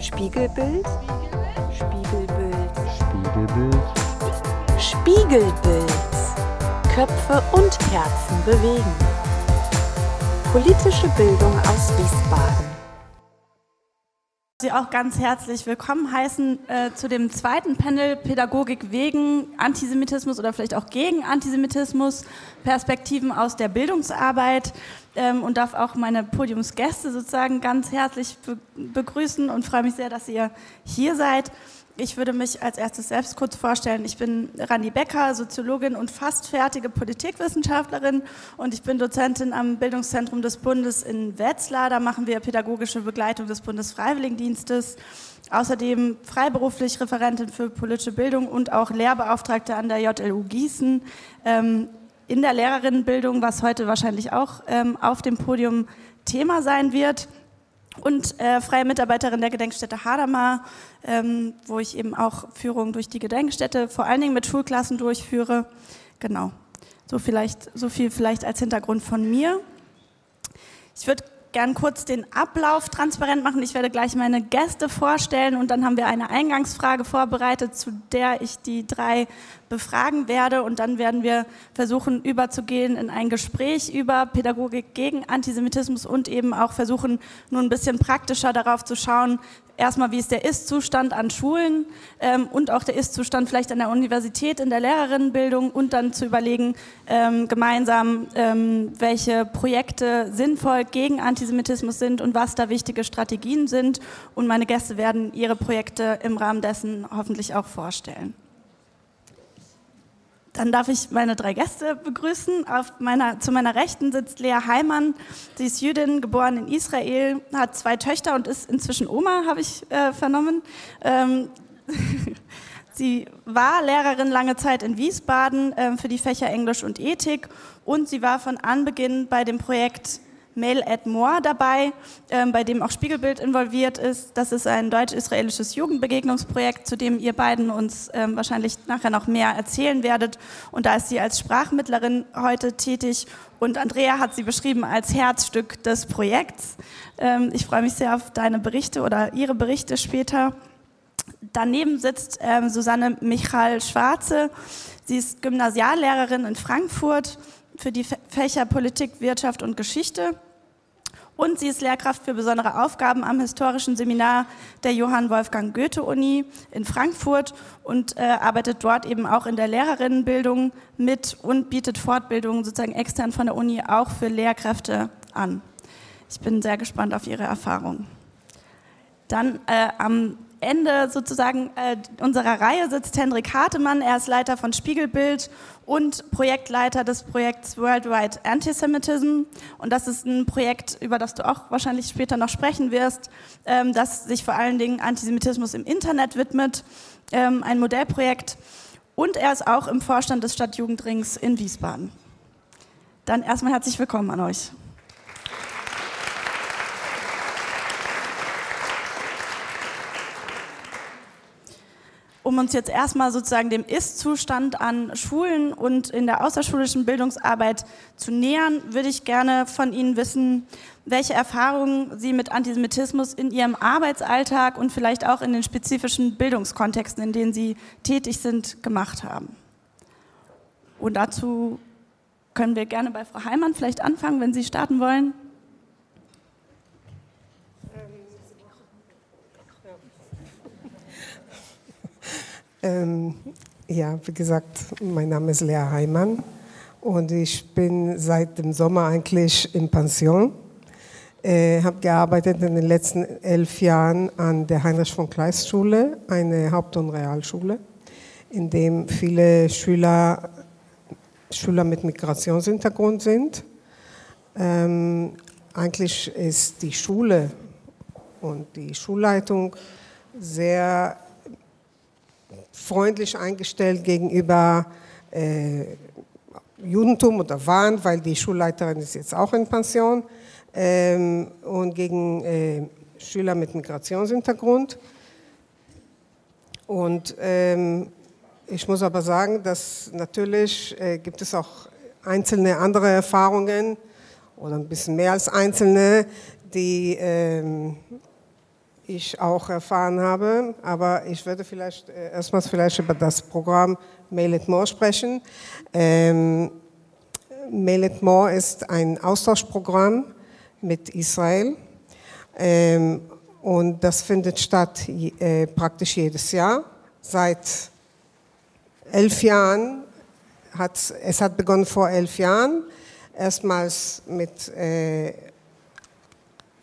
Spiegelbild, Spiegelbild, Spiegelbild. Spiegelbild. Köpfe und Herzen bewegen. Politische Bildung aus Wiesbaden. Sie auch ganz herzlich willkommen heißen äh, zu dem zweiten Panel Pädagogik wegen Antisemitismus oder vielleicht auch gegen Antisemitismus, Perspektiven aus der Bildungsarbeit ähm, und darf auch meine Podiumsgäste sozusagen ganz herzlich be begrüßen und freue mich sehr, dass ihr hier seid. Ich würde mich als erstes selbst kurz vorstellen. Ich bin Randi Becker, Soziologin und fast fertige Politikwissenschaftlerin und ich bin Dozentin am Bildungszentrum des Bundes in Wetzlar. Da machen wir pädagogische Begleitung des Bundesfreiwilligendienstes. Außerdem freiberuflich Referentin für politische Bildung und auch Lehrbeauftragte an der JLU Gießen ähm, in der Lehrerinnenbildung, was heute wahrscheinlich auch ähm, auf dem Podium Thema sein wird und äh, freie Mitarbeiterin der Gedenkstätte Hadamar, ähm, wo ich eben auch Führung durch die Gedenkstätte vor allen Dingen mit Schulklassen durchführe. Genau. So vielleicht, so viel vielleicht als Hintergrund von mir. Ich würde gern kurz den Ablauf transparent machen. Ich werde gleich meine Gäste vorstellen und dann haben wir eine Eingangsfrage vorbereitet, zu der ich die drei befragen werde und dann werden wir versuchen überzugehen in ein Gespräch über Pädagogik gegen Antisemitismus und eben auch versuchen, nun ein bisschen praktischer darauf zu schauen, erstmal, wie ist der Ist-Zustand an Schulen ähm, und auch der Ist-Zustand vielleicht an der Universität in der Lehrerinnenbildung und dann zu überlegen, ähm, gemeinsam, ähm, welche Projekte sinnvoll gegen Antisemitismus sind und was da wichtige Strategien sind. Und meine Gäste werden ihre Projekte im Rahmen dessen hoffentlich auch vorstellen. Dann darf ich meine drei Gäste begrüßen. Auf meiner, zu meiner Rechten sitzt Lea Heimann. Sie ist Jüdin, geboren in Israel, hat zwei Töchter und ist inzwischen Oma, habe ich äh, vernommen. Ähm, sie war Lehrerin lange Zeit in Wiesbaden äh, für die Fächer Englisch und Ethik und sie war von Anbeginn bei dem Projekt Mail at More dabei, ähm, bei dem auch Spiegelbild involviert ist. Das ist ein deutsch-israelisches Jugendbegegnungsprojekt, zu dem ihr beiden uns ähm, wahrscheinlich nachher noch mehr erzählen werdet. Und da ist sie als Sprachmittlerin heute tätig. Und Andrea hat sie beschrieben als Herzstück des Projekts. Ähm, ich freue mich sehr auf deine Berichte oder ihre Berichte später. Daneben sitzt ähm, Susanne Michal Schwarze. Sie ist Gymnasiallehrerin in Frankfurt für die Fächer Politik, Wirtschaft und Geschichte. Und sie ist Lehrkraft für besondere Aufgaben am historischen Seminar der Johann Wolfgang Goethe Uni in Frankfurt und äh, arbeitet dort eben auch in der Lehrerinnenbildung mit und bietet Fortbildungen sozusagen extern von der Uni auch für Lehrkräfte an. Ich bin sehr gespannt auf Ihre Erfahrungen. Dann äh, am Ende sozusagen äh, unserer Reihe sitzt Hendrik Hartemann. Er ist Leiter von Spiegelbild und Projektleiter des Projekts Worldwide Antisemitism. Und das ist ein Projekt, über das du auch wahrscheinlich später noch sprechen wirst, ähm, das sich vor allen Dingen Antisemitismus im Internet widmet. Ähm, ein Modellprojekt. Und er ist auch im Vorstand des Stadtjugendrings in Wiesbaden. Dann erstmal herzlich willkommen an euch. Um uns jetzt erstmal sozusagen dem Ist-Zustand an Schulen und in der außerschulischen Bildungsarbeit zu nähern, würde ich gerne von Ihnen wissen, welche Erfahrungen Sie mit Antisemitismus in Ihrem Arbeitsalltag und vielleicht auch in den spezifischen Bildungskontexten, in denen Sie tätig sind, gemacht haben. Und dazu können wir gerne bei Frau Heimann vielleicht anfangen, wenn Sie starten wollen. Ähm, ja, wie gesagt, mein Name ist Lea Heimann und ich bin seit dem Sommer eigentlich in Pension. Äh, habe gearbeitet in den letzten elf Jahren an der Heinrich von Kleist Schule, eine Haupt- und Realschule, in dem viele Schüler, Schüler mit Migrationshintergrund sind. Ähm, eigentlich ist die Schule und die Schulleitung sehr freundlich eingestellt gegenüber äh, Judentum oder waren, weil die Schulleiterin ist jetzt auch in Pension, ähm, und gegen äh, Schüler mit Migrationshintergrund. Und ähm, ich muss aber sagen, dass natürlich äh, gibt es auch einzelne andere Erfahrungen oder ein bisschen mehr als einzelne, die ähm, ich auch erfahren habe. Aber ich werde vielleicht äh, erstmals vielleicht über das Programm Mail It More sprechen. Ähm, Mail It More ist ein Austauschprogramm mit Israel. Ähm, und das findet statt äh, praktisch jedes Jahr. Seit elf Jahren es hat begonnen vor elf Jahren. Erstmals mit äh,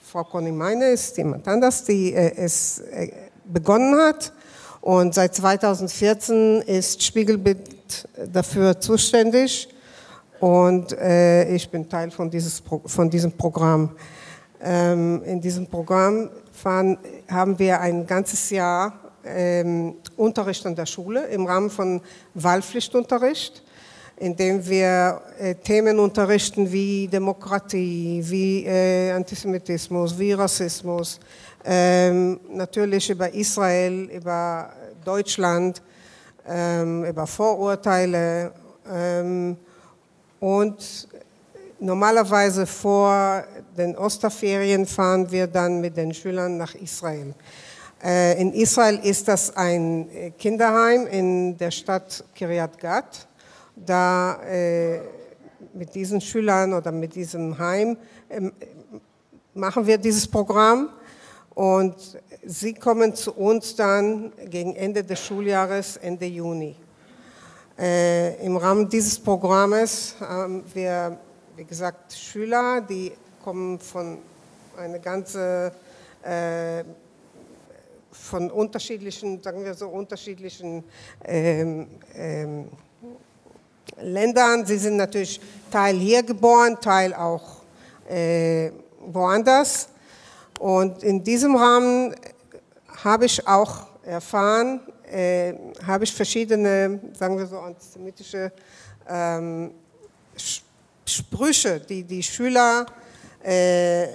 Frau Conny Meine ist jemand anders, die äh, es äh, begonnen hat. Und seit 2014 ist Spiegelbild dafür zuständig. Und äh, ich bin Teil von, dieses, von diesem Programm. Ähm, in diesem Programm fahren, haben wir ein ganzes Jahr ähm, Unterricht an der Schule im Rahmen von Wahlpflichtunterricht indem wir äh, Themen unterrichten wie Demokratie, wie äh, Antisemitismus, wie Rassismus, ähm, natürlich über Israel, über Deutschland, ähm, über Vorurteile ähm, und normalerweise vor den Osterferien fahren wir dann mit den Schülern nach Israel. Äh, in Israel ist das ein äh, Kinderheim in der Stadt Kiryat Gat da äh, mit diesen Schülern oder mit diesem Heim äh, machen wir dieses Programm und sie kommen zu uns dann gegen Ende des Schuljahres, Ende Juni. Äh, Im Rahmen dieses Programmes haben wir, wie gesagt, Schüler, die kommen von einer ganzen äh, von unterschiedlichen, sagen wir so, unterschiedlichen ähm, ähm, Ländern. Sie sind natürlich Teil hier geboren, Teil auch äh, woanders. Und in diesem Rahmen habe ich auch erfahren, äh, habe ich verschiedene, sagen wir so, antisemitische ähm, Sprüche, die die Schüler äh,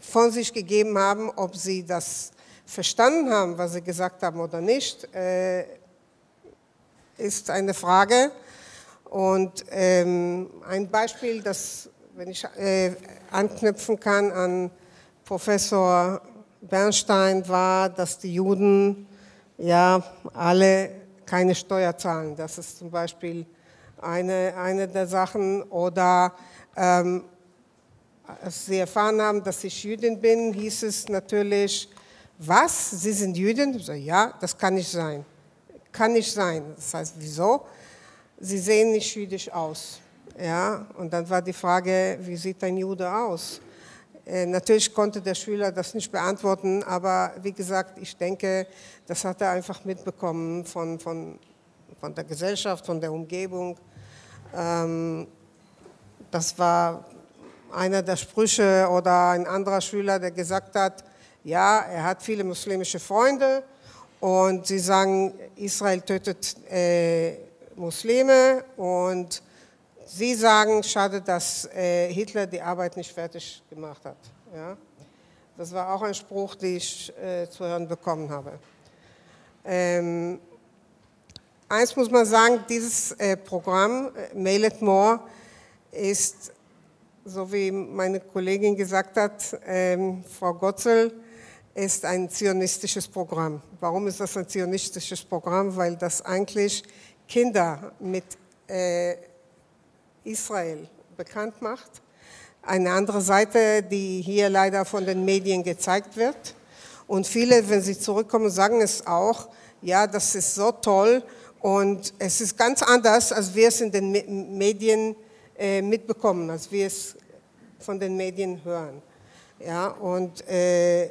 von sich gegeben haben, ob sie das verstanden haben, was sie gesagt haben oder nicht, äh, ist eine Frage. Und ähm, ein Beispiel, das, wenn ich äh, anknüpfen kann an Professor Bernstein, war, dass die Juden ja alle keine Steuer zahlen. Das ist zum Beispiel eine, eine der Sachen. Oder ähm, als sie erfahren haben, dass ich Jüdin bin, hieß es natürlich, was, Sie sind Jüdin? Ich so, ja, das kann nicht sein. Kann nicht sein. Das heißt, wieso? Sie sehen nicht jüdisch aus. Ja? Und dann war die Frage, wie sieht ein Jude aus? Äh, natürlich konnte der Schüler das nicht beantworten, aber wie gesagt, ich denke, das hat er einfach mitbekommen von, von, von der Gesellschaft, von der Umgebung. Ähm, das war einer der Sprüche oder ein anderer Schüler, der gesagt hat, ja, er hat viele muslimische Freunde und sie sagen, Israel tötet äh, Muslime und sie sagen, schade, dass äh, Hitler die Arbeit nicht fertig gemacht hat. Ja? Das war auch ein Spruch, den ich äh, zu hören bekommen habe. Ähm, eins muss man sagen, dieses äh, Programm, äh, Mail It More, ist, so wie meine Kollegin gesagt hat, ähm, Frau Gotzel, ist ein zionistisches Programm. Warum ist das ein zionistisches Programm? Weil das eigentlich Kinder mit äh, Israel bekannt macht. Eine andere Seite, die hier leider von den Medien gezeigt wird. Und viele, wenn sie zurückkommen, sagen es auch, ja, das ist so toll und es ist ganz anders, als wir es in den Medien äh, mitbekommen, als wir es von den Medien hören. Ja, und äh,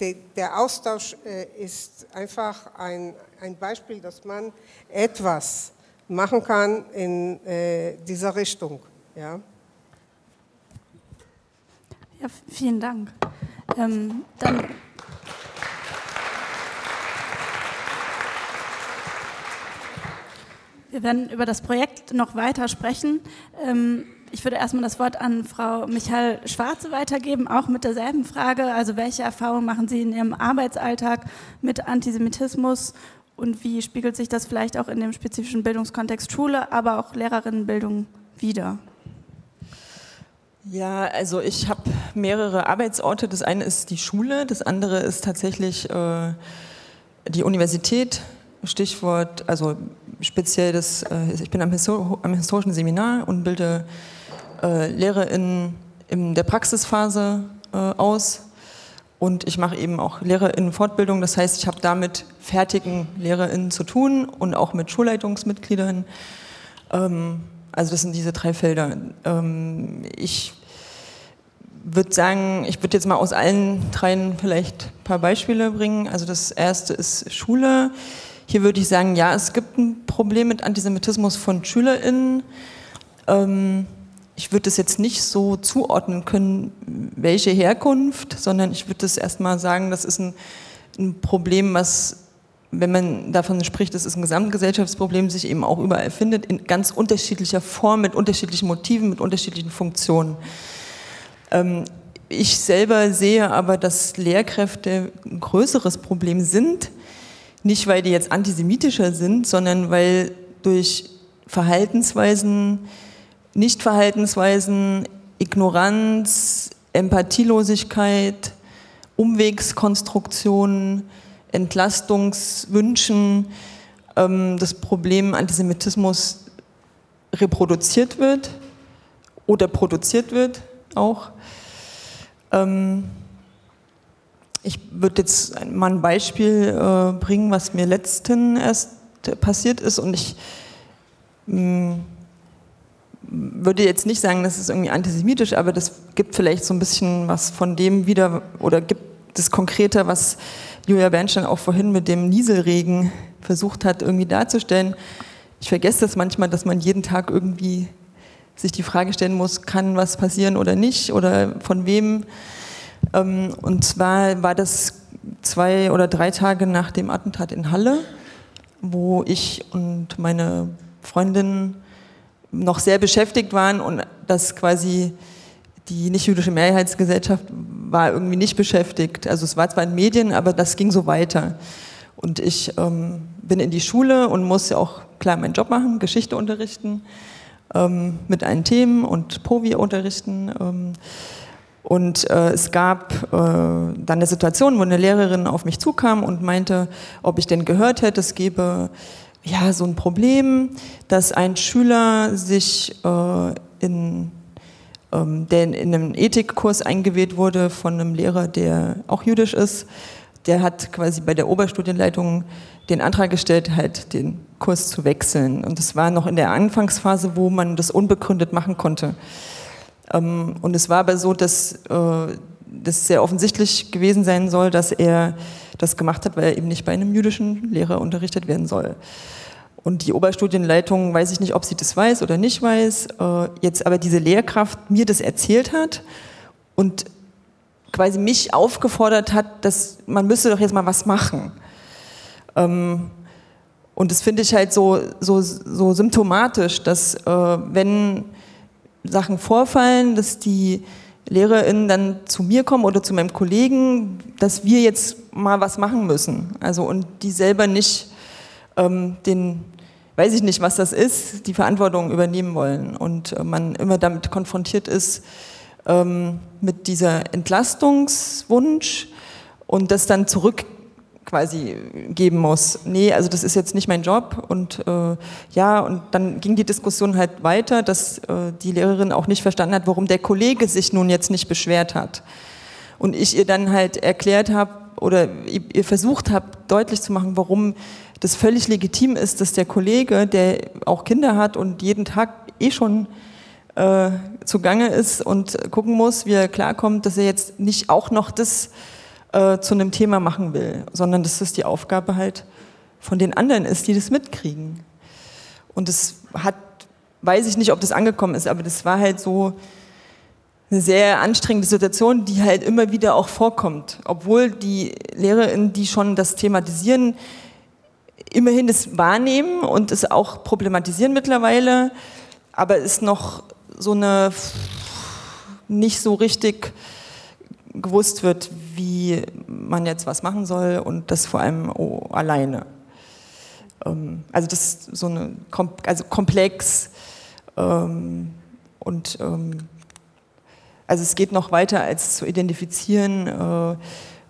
der Austausch äh, ist einfach ein, ein Beispiel, dass man etwas machen kann in äh, dieser Richtung. Ja, ja vielen Dank. Ähm, dann Wir werden über das Projekt noch weiter sprechen. Ähm, ich würde erstmal das Wort an Frau Michael Schwarze weitergeben, auch mit derselben Frage. Also welche Erfahrungen machen Sie in Ihrem Arbeitsalltag mit Antisemitismus und wie spiegelt sich das vielleicht auch in dem spezifischen Bildungskontext Schule, aber auch Lehrerinnenbildung wider? Ja, also ich habe mehrere Arbeitsorte. Das eine ist die Schule, das andere ist tatsächlich äh, die Universität. Stichwort, also speziell das, äh, ich bin am, Histor am, historischen Seminar und bilde äh, Lehre in, in der Praxisphase äh, aus. Und ich mache eben auch Lehrerinnenfortbildung. Das heißt, ich habe da mit fertigen Lehrerinnen zu tun und auch mit Schulleitungsmitgliedern. Ähm, also das sind diese drei Felder. Ähm, ich würde sagen, ich würde jetzt mal aus allen dreien vielleicht ein paar Beispiele bringen. Also das erste ist Schule. Hier würde ich sagen, ja, es gibt ein Problem mit Antisemitismus von SchülerInnen. Ähm, ich würde es jetzt nicht so zuordnen können, welche Herkunft, sondern ich würde es erstmal sagen, das ist ein, ein Problem, was wenn man davon spricht, das ist ein Gesamtgesellschaftsproblem, sich eben auch überall findet, in ganz unterschiedlicher Form, mit unterschiedlichen Motiven, mit unterschiedlichen Funktionen. Ähm, ich selber sehe aber, dass Lehrkräfte ein größeres Problem sind, nicht weil die jetzt antisemitischer sind, sondern weil durch Verhaltensweisen, Nichtverhaltensweisen, Ignoranz, Empathielosigkeit, Umwegskonstruktionen, Entlastungswünschen ähm, das Problem Antisemitismus reproduziert wird oder produziert wird auch. Ähm, ich würde jetzt mal ein Beispiel äh, bringen, was mir letzten erst passiert ist und ich mh, mm, würde jetzt nicht sagen, das ist irgendwie antisemitisch, aber das gibt vielleicht so ein bisschen was von dem wieder oder gibt das konkreter, was Julia Bernstein auch vorhin mit dem Nieselregen versucht hat, irgendwie darzustellen. Ich vergesse das manchmal, dass man jeden Tag irgendwie sich die Frage stellen muss, kann was passieren oder nicht oder von wem. Ähm, und zwar war das zwei oder drei Tage nach dem Attentat in Halle, wo ich und meine Freundin noch sehr beschäftigt waren und das quasi die nicht-jüdische Mehrheitsgesellschaft war irgendwie nicht beschäftigt. Also es war zwar in Medien, aber das ging so weiter. Und ich ähm, bin in die Schule und muss ja auch klar meinen Job machen, Geschichte unterrichten ähm, mit allen Themen und Povi unterrichten. Ähm, und äh, es gab äh, dann eine Situation, wo eine Lehrerin auf mich zukam und meinte, ob ich denn gehört hätte, es gebe ja so ein Problem, dass ein Schüler sich äh, in ähm, der in einem Ethikkurs eingewählt wurde von einem Lehrer, der auch jüdisch ist. Der hat quasi bei der Oberstudienleitung den Antrag gestellt, halt den Kurs zu wechseln. Und das war noch in der Anfangsphase, wo man das unbegründet machen konnte. Ähm, und es war aber so, dass äh, das sehr offensichtlich gewesen sein soll, dass er das gemacht hat, weil er eben nicht bei einem jüdischen Lehrer unterrichtet werden soll. Und die Oberstudienleitung, weiß ich nicht, ob sie das weiß oder nicht weiß, äh, jetzt aber diese Lehrkraft mir das erzählt hat und quasi mich aufgefordert hat, dass man müsste doch jetzt mal was machen. Ähm, und das finde ich halt so, so, so symptomatisch, dass äh, wenn Sachen vorfallen, dass die LehrerInnen dann zu mir kommen oder zu meinem Kollegen, dass wir jetzt mal was machen müssen. Also und die selber nicht ähm, den, weiß ich nicht, was das ist, die Verantwortung übernehmen wollen. Und äh, man immer damit konfrontiert ist, ähm, mit dieser Entlastungswunsch und das dann zurück quasi geben muss. Nee, also das ist jetzt nicht mein Job und äh, ja, und dann ging die Diskussion halt weiter, dass äh, die Lehrerin auch nicht verstanden hat, warum der Kollege sich nun jetzt nicht beschwert hat. Und ich ihr dann halt erklärt habe oder ihr versucht habe, deutlich zu machen, warum das völlig legitim ist, dass der Kollege, der auch Kinder hat und jeden Tag eh schon äh, zugange ist und gucken muss, wie er klarkommt, dass er jetzt nicht auch noch das äh, zu einem Thema machen will, sondern dass das die Aufgabe halt von den anderen ist, die das mitkriegen. Und das hat, weiß ich nicht, ob das angekommen ist, aber das war halt so eine sehr anstrengende Situation, die halt immer wieder auch vorkommt. Obwohl die LehrerInnen, die schon das thematisieren, immerhin das wahrnehmen und es auch problematisieren mittlerweile, aber ist noch so eine nicht so richtig gewusst wird, wie man jetzt was machen soll und das vor allem oh, alleine. Ähm, also das ist so eine also komplex ähm, und ähm, also es geht noch weiter als zu identifizieren äh,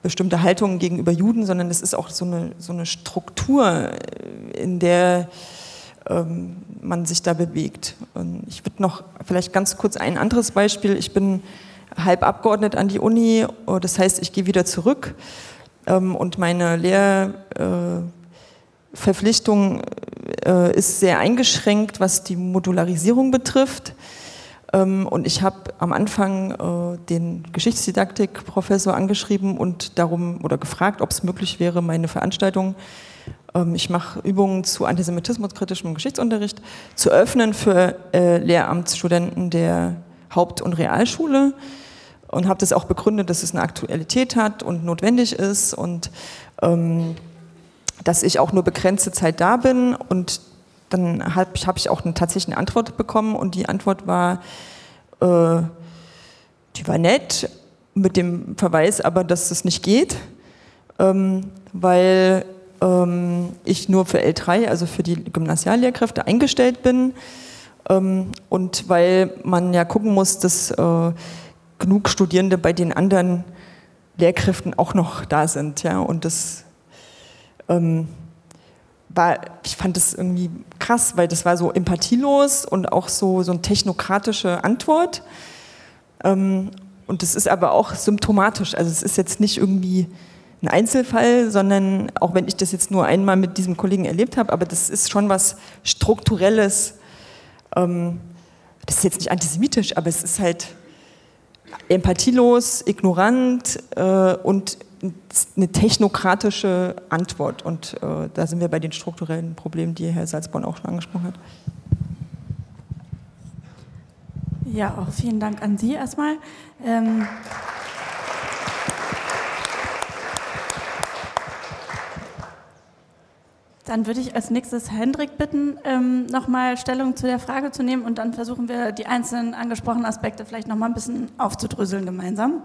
bestimmte Haltungen gegenüber Juden, sondern es ist auch so eine, so eine Struktur, in der ähm, man sich da bewegt. Und ich würde noch vielleicht ganz kurz ein anderes Beispiel. Ich bin halb abgeordnet an die Uni, oh, das heißt, ich gehe wieder zurück. Ähm, und meine Lehrverpflichtung äh, ist sehr eingeschränkt, was die Modularisierung betrifft. Ähm, und ich habe am Anfang äh, den Geschichtsdidaktikprofessor angeschrieben und darum oder gefragt, ob es möglich wäre, meine Veranstaltung, ähm, ich mache Übungen zu antisemitismuskritischem Geschichtsunterricht, zu öffnen für äh, Lehramtsstudenten der Haupt- und Realschule und habe das auch begründet, dass es eine Aktualität hat und notwendig ist und ähm, dass ich auch nur begrenzte Zeit da bin. Und dann habe hab ich auch eine, tatsächlich eine Antwort bekommen und die Antwort war, äh, die war nett, mit dem Verweis aber, dass das nicht geht, ähm, weil ähm, ich nur für L3, also für die Gymnasiallehrkräfte eingestellt bin ähm, und weil man ja gucken muss, dass äh, genug Studierende bei den anderen Lehrkräften auch noch da sind, ja, und das ähm, war, ich fand das irgendwie krass, weil das war so empathielos und auch so, so eine technokratische Antwort. Ähm, und das ist aber auch symptomatisch. Also es ist jetzt nicht irgendwie ein Einzelfall, sondern auch wenn ich das jetzt nur einmal mit diesem Kollegen erlebt habe, aber das ist schon was Strukturelles. Ähm, das ist jetzt nicht antisemitisch, aber es ist halt empathielos, ignorant äh, und eine technokratische Antwort. Und äh, da sind wir bei den strukturellen Problemen, die Herr Salzborn auch schon angesprochen hat. Ja, auch vielen Dank an Sie erstmal. Ähm Dann würde ich als nächstes Hendrik bitten, ähm, nochmal Stellung zu der Frage zu nehmen und dann versuchen wir die einzelnen angesprochenen Aspekte vielleicht nochmal ein bisschen aufzudröseln gemeinsam.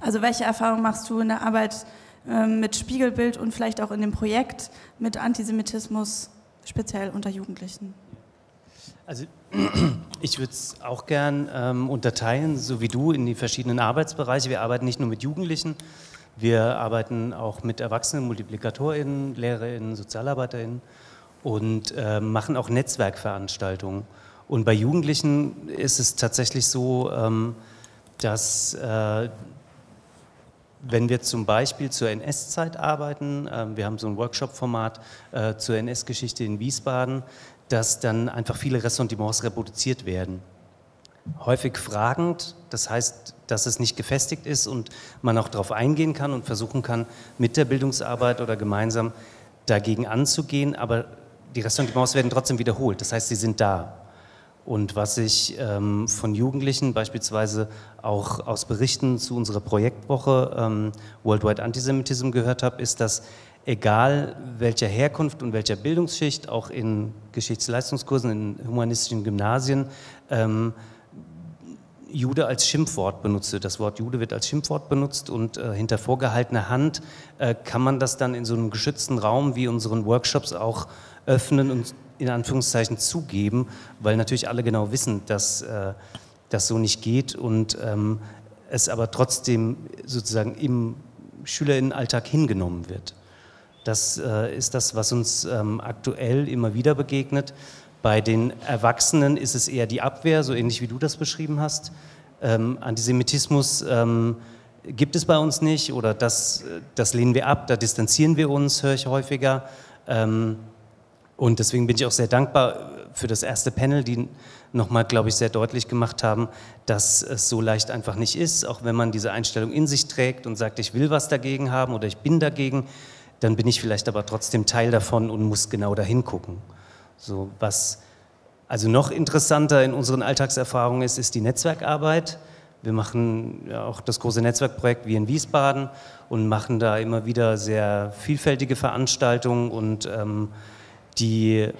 Also welche Erfahrungen machst du in der Arbeit ähm, mit Spiegelbild und vielleicht auch in dem Projekt mit Antisemitismus, speziell unter Jugendlichen? Also ich würde es auch gern ähm, unterteilen, so wie du, in die verschiedenen Arbeitsbereiche. Wir arbeiten nicht nur mit Jugendlichen, wir arbeiten auch mit Erwachsenen, MultiplikatorInnen, LehrerInnen, SozialarbeiterInnen und äh, machen auch Netzwerkveranstaltungen. Und bei Jugendlichen ist es tatsächlich so, ähm, dass äh, wenn wir zum Beispiel zur NS-Zeit arbeiten, äh, wir haben so ein Workshop-Format äh, zur NS-Geschichte in Wiesbaden, dass dann einfach viele Ressentiments reproduziert werden. Häufig fragend, das heißt, dass es nicht gefestigt ist und man auch darauf eingehen kann und versuchen kann, mit der Bildungsarbeit oder gemeinsam dagegen anzugehen, aber die Ressentiments werden trotzdem wiederholt, das heißt, sie sind da. Und was ich ähm, von Jugendlichen beispielsweise auch aus Berichten zu unserer Projektwoche ähm, Worldwide Antisemitism gehört habe, ist, dass egal welcher Herkunft und welcher Bildungsschicht, auch in Geschichtsleistungskursen, in humanistischen Gymnasien, ähm, Jude als Schimpfwort benutzt wird. Das Wort Jude wird als Schimpfwort benutzt und äh, hinter vorgehaltener Hand äh, kann man das dann in so einem geschützten Raum wie unseren Workshops auch öffnen und in Anführungszeichen zugeben, weil natürlich alle genau wissen, dass äh, das so nicht geht und ähm, es aber trotzdem sozusagen im Schülerinnenalltag hingenommen wird. Das äh, ist das, was uns ähm, aktuell immer wieder begegnet. Bei den Erwachsenen ist es eher die Abwehr, so ähnlich wie du das beschrieben hast. Ähm, Antisemitismus ähm, gibt es bei uns nicht oder das, das lehnen wir ab, da distanzieren wir uns, höre ich häufiger. Ähm, und deswegen bin ich auch sehr dankbar für das erste Panel, die nochmal, glaube ich, sehr deutlich gemacht haben, dass es so leicht einfach nicht ist. Auch wenn man diese Einstellung in sich trägt und sagt, ich will was dagegen haben oder ich bin dagegen, dann bin ich vielleicht aber trotzdem Teil davon und muss genau dahin gucken. So was also noch interessanter in unseren Alltagserfahrungen ist, ist die Netzwerkarbeit. Wir machen ja auch das große Netzwerkprojekt wie in Wiesbaden und machen da immer wieder sehr vielfältige Veranstaltungen und ähm, die,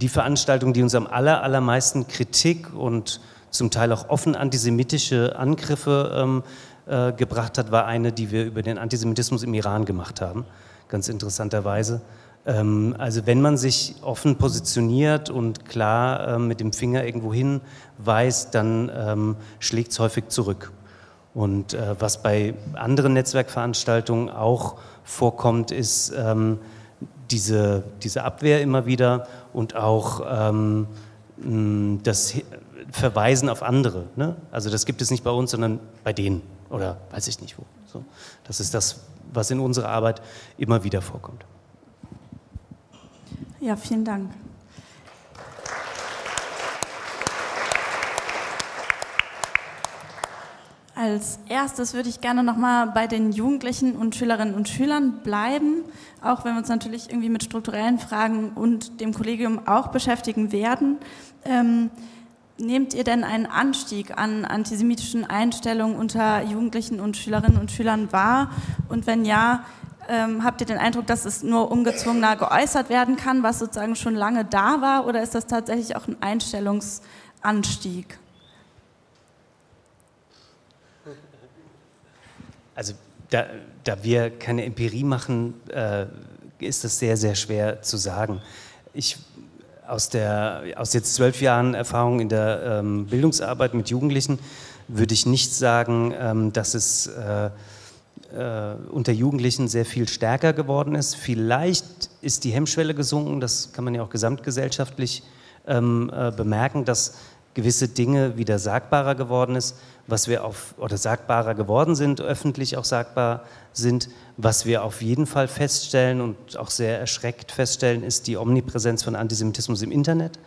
die Veranstaltung, die uns am aller, allermeisten Kritik und zum Teil auch offen antisemitische Angriffe ähm, äh, gebracht hat, war eine, die wir über den Antisemitismus im Iran gemacht haben, ganz interessanterweise. Ähm, also wenn man sich offen positioniert und klar äh, mit dem Finger irgendwo hinweist, dann ähm, schlägt es häufig zurück. Und äh, was bei anderen Netzwerkveranstaltungen auch vorkommt, ist ähm, diese, diese Abwehr immer wieder und auch ähm, das Verweisen auf andere. Ne? Also das gibt es nicht bei uns, sondern bei denen oder weiß ich nicht wo. So. Das ist das, was in unserer Arbeit immer wieder vorkommt. Ja, vielen Dank. Als erstes würde ich gerne nochmal bei den Jugendlichen und Schülerinnen und Schülern bleiben, auch wenn wir uns natürlich irgendwie mit strukturellen Fragen und dem Kollegium auch beschäftigen werden. Ähm, nehmt ihr denn einen Anstieg an antisemitischen Einstellungen unter Jugendlichen und Schülerinnen und Schülern wahr? Und wenn ja, ähm, habt ihr den Eindruck, dass es nur ungezwungener geäußert werden kann, was sozusagen schon lange da war, oder ist das tatsächlich auch ein Einstellungsanstieg? Also da, da wir keine Empirie machen, äh, ist das sehr, sehr schwer zu sagen. Ich aus, der, aus jetzt zwölf Jahren Erfahrung in der ähm, Bildungsarbeit mit Jugendlichen würde ich nicht sagen, ähm, dass es äh, äh, unter Jugendlichen sehr viel stärker geworden ist. Vielleicht ist die Hemmschwelle gesunken, das kann man ja auch gesamtgesellschaftlich ähm, äh, bemerken, dass gewisse Dinge wieder sagbarer geworden ist, was wir auf, oder sagbarer geworden sind, öffentlich auch sagbar sind. Was wir auf jeden Fall feststellen und auch sehr erschreckt feststellen, ist die Omnipräsenz von Antisemitismus im Internet.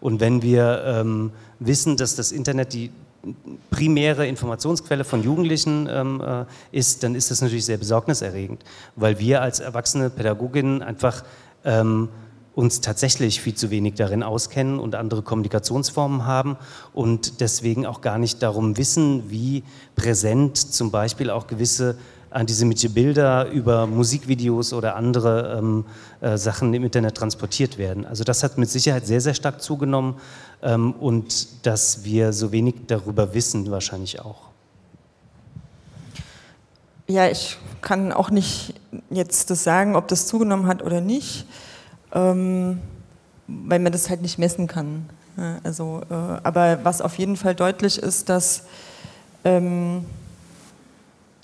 Und wenn wir ähm, wissen, dass das Internet die primäre Informationsquelle von Jugendlichen ähm, äh, ist, dann ist das natürlich sehr besorgniserregend, weil wir als erwachsene Pädagoginnen einfach ähm, uns tatsächlich viel zu wenig darin auskennen und andere Kommunikationsformen haben und deswegen auch gar nicht darum wissen, wie präsent zum Beispiel auch gewisse antisemitische Bilder über Musikvideos oder andere ähm, äh, Sachen im Internet transportiert werden. Also das hat mit Sicherheit sehr, sehr stark zugenommen ähm, und dass wir so wenig darüber wissen, wahrscheinlich auch. Ja, ich kann auch nicht jetzt das sagen, ob das zugenommen hat oder nicht ähm, weil man das halt nicht messen kann. Ja, also, äh, aber was auf jeden Fall deutlich ist, dass ähm,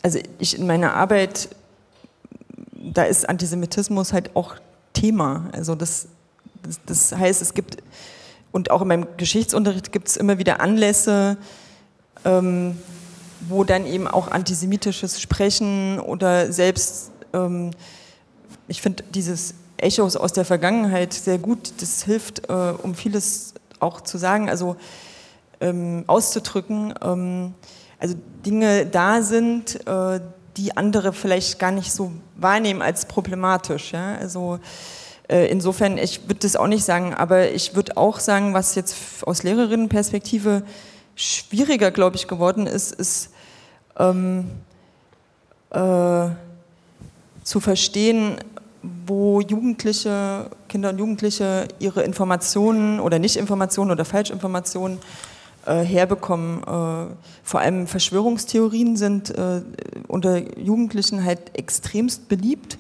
also ich in meiner Arbeit, da ist Antisemitismus halt auch Thema. Also das, das, das heißt, es gibt, und auch in meinem Geschichtsunterricht gibt es immer wieder Anlässe, ähm, wo dann eben auch antisemitisches Sprechen oder selbst, ähm, ich finde dieses Echos aus der Vergangenheit sehr gut. Das hilft, äh, um vieles auch zu sagen, also ähm, auszudrücken. Ähm, also Dinge da sind, äh, die andere vielleicht gar nicht so wahrnehmen als problematisch. Ja? Also äh, insofern, ich würde das auch nicht sagen, aber ich würde auch sagen, was jetzt aus Lehrerinnenperspektive schwieriger, glaube ich, geworden ist, ist ähm, äh, zu verstehen, wo Jugendliche, Kinder und Jugendliche ihre Informationen oder Nicht-Informationen oder Falschinformationen äh, herbekommen. Äh, vor allem Verschwörungstheorien sind äh, unter Jugendlichen halt extremst beliebt.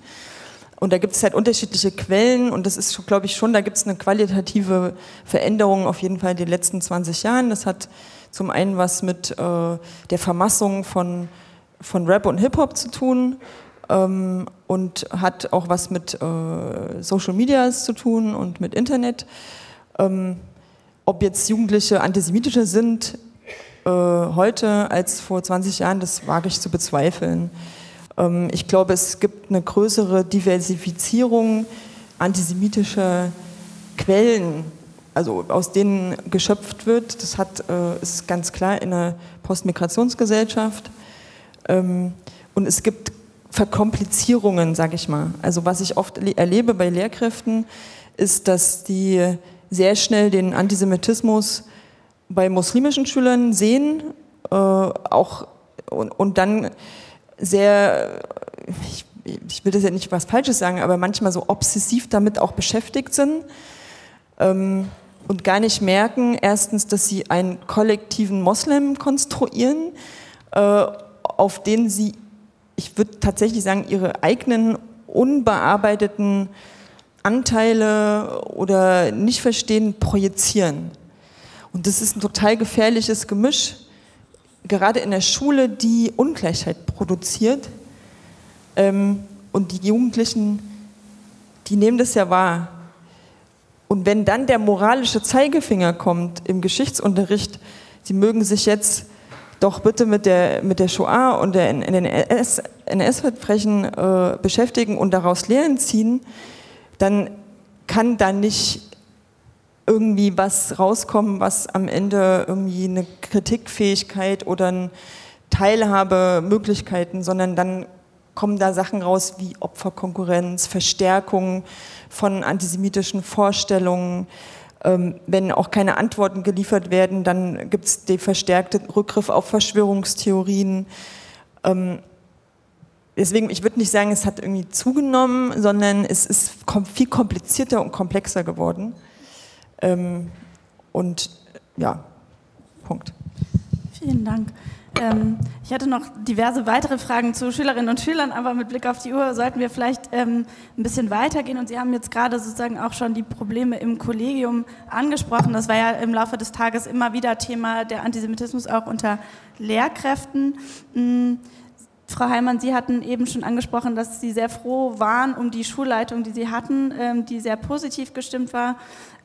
Und da gibt es halt unterschiedliche Quellen und das ist, glaube ich, schon, da gibt es eine qualitative Veränderung auf jeden Fall in den letzten 20 Jahren. Das hat zum einen was mit äh, der Vermassung von, von Rap und Hip-Hop zu tun ähm, und hat auch was mit äh, Social Medias zu tun und mit Internet. Ähm, ob jetzt Jugendliche antisemitischer sind äh, heute als vor 20 Jahren, das wage ich zu bezweifeln. Ähm, ich glaube, es gibt eine größere Diversifizierung antisemitischer Quellen, also aus denen geschöpft wird. Das hat, äh, ist ganz klar in einer Postmigrationsgesellschaft. Ähm, und es gibt Verkomplizierungen, sage ich mal. Also was ich oft erlebe bei Lehrkräften, ist, dass die sehr schnell den Antisemitismus bei muslimischen Schülern sehen, äh, auch und, und, dann sehr, ich, ich, will das ja nicht was Falsches sagen, aber manchmal so obsessiv damit auch beschäftigt sind ähm, und gar nicht merken, erstens, dass sie einen kollektiven Moslem konstruieren, äh, auf den sie ich würde tatsächlich sagen, ihre eigenen unbearbeiteten Anteile oder nicht verstehen, projizieren. Und das ist ein total gefährliches Gemisch, gerade in der Schule, die Ungleichheit produziert. Ähm, und die Jugendlichen, die nehmen das ja wahr. Und wenn dann der moralische Zeigefinger kommt im Geschichtsunterricht, sie mögen sich jetzt doch bitte mit der, mit der Shoah und der NS-Verbrechen äh, beschäftigen und daraus Lehren ziehen, dann kann da nicht irgendwie was rauskommen, was am Ende irgendwie eine Kritikfähigkeit oder ein Teilhabemöglichkeiten, sondern dann kommen da Sachen raus wie Opferkonkurrenz, Verstärkung von antisemitischen Vorstellungen. Ähm, wenn auch keine Antworten geliefert werden, dann gibt es den verstärkten Rückgriff auf Verschwörungstheorien. Ähm, deswegen, ich würde nicht sagen, es hat irgendwie zugenommen, sondern es ist viel komplizierter und komplexer geworden. Ähm, und ja, Punkt. Vielen Dank. Ähm, ich hatte noch diverse weitere Fragen zu Schülerinnen und Schülern, aber mit Blick auf die Uhr sollten wir vielleicht ähm, ein bisschen weitergehen. Und Sie haben jetzt gerade sozusagen auch schon die Probleme im Kollegium angesprochen. Das war ja im Laufe des Tages immer wieder Thema der Antisemitismus auch unter Lehrkräften. Mhm. Frau Heimann, Sie hatten eben schon angesprochen, dass Sie sehr froh waren um die Schulleitung, die Sie hatten, ähm, die sehr positiv gestimmt war.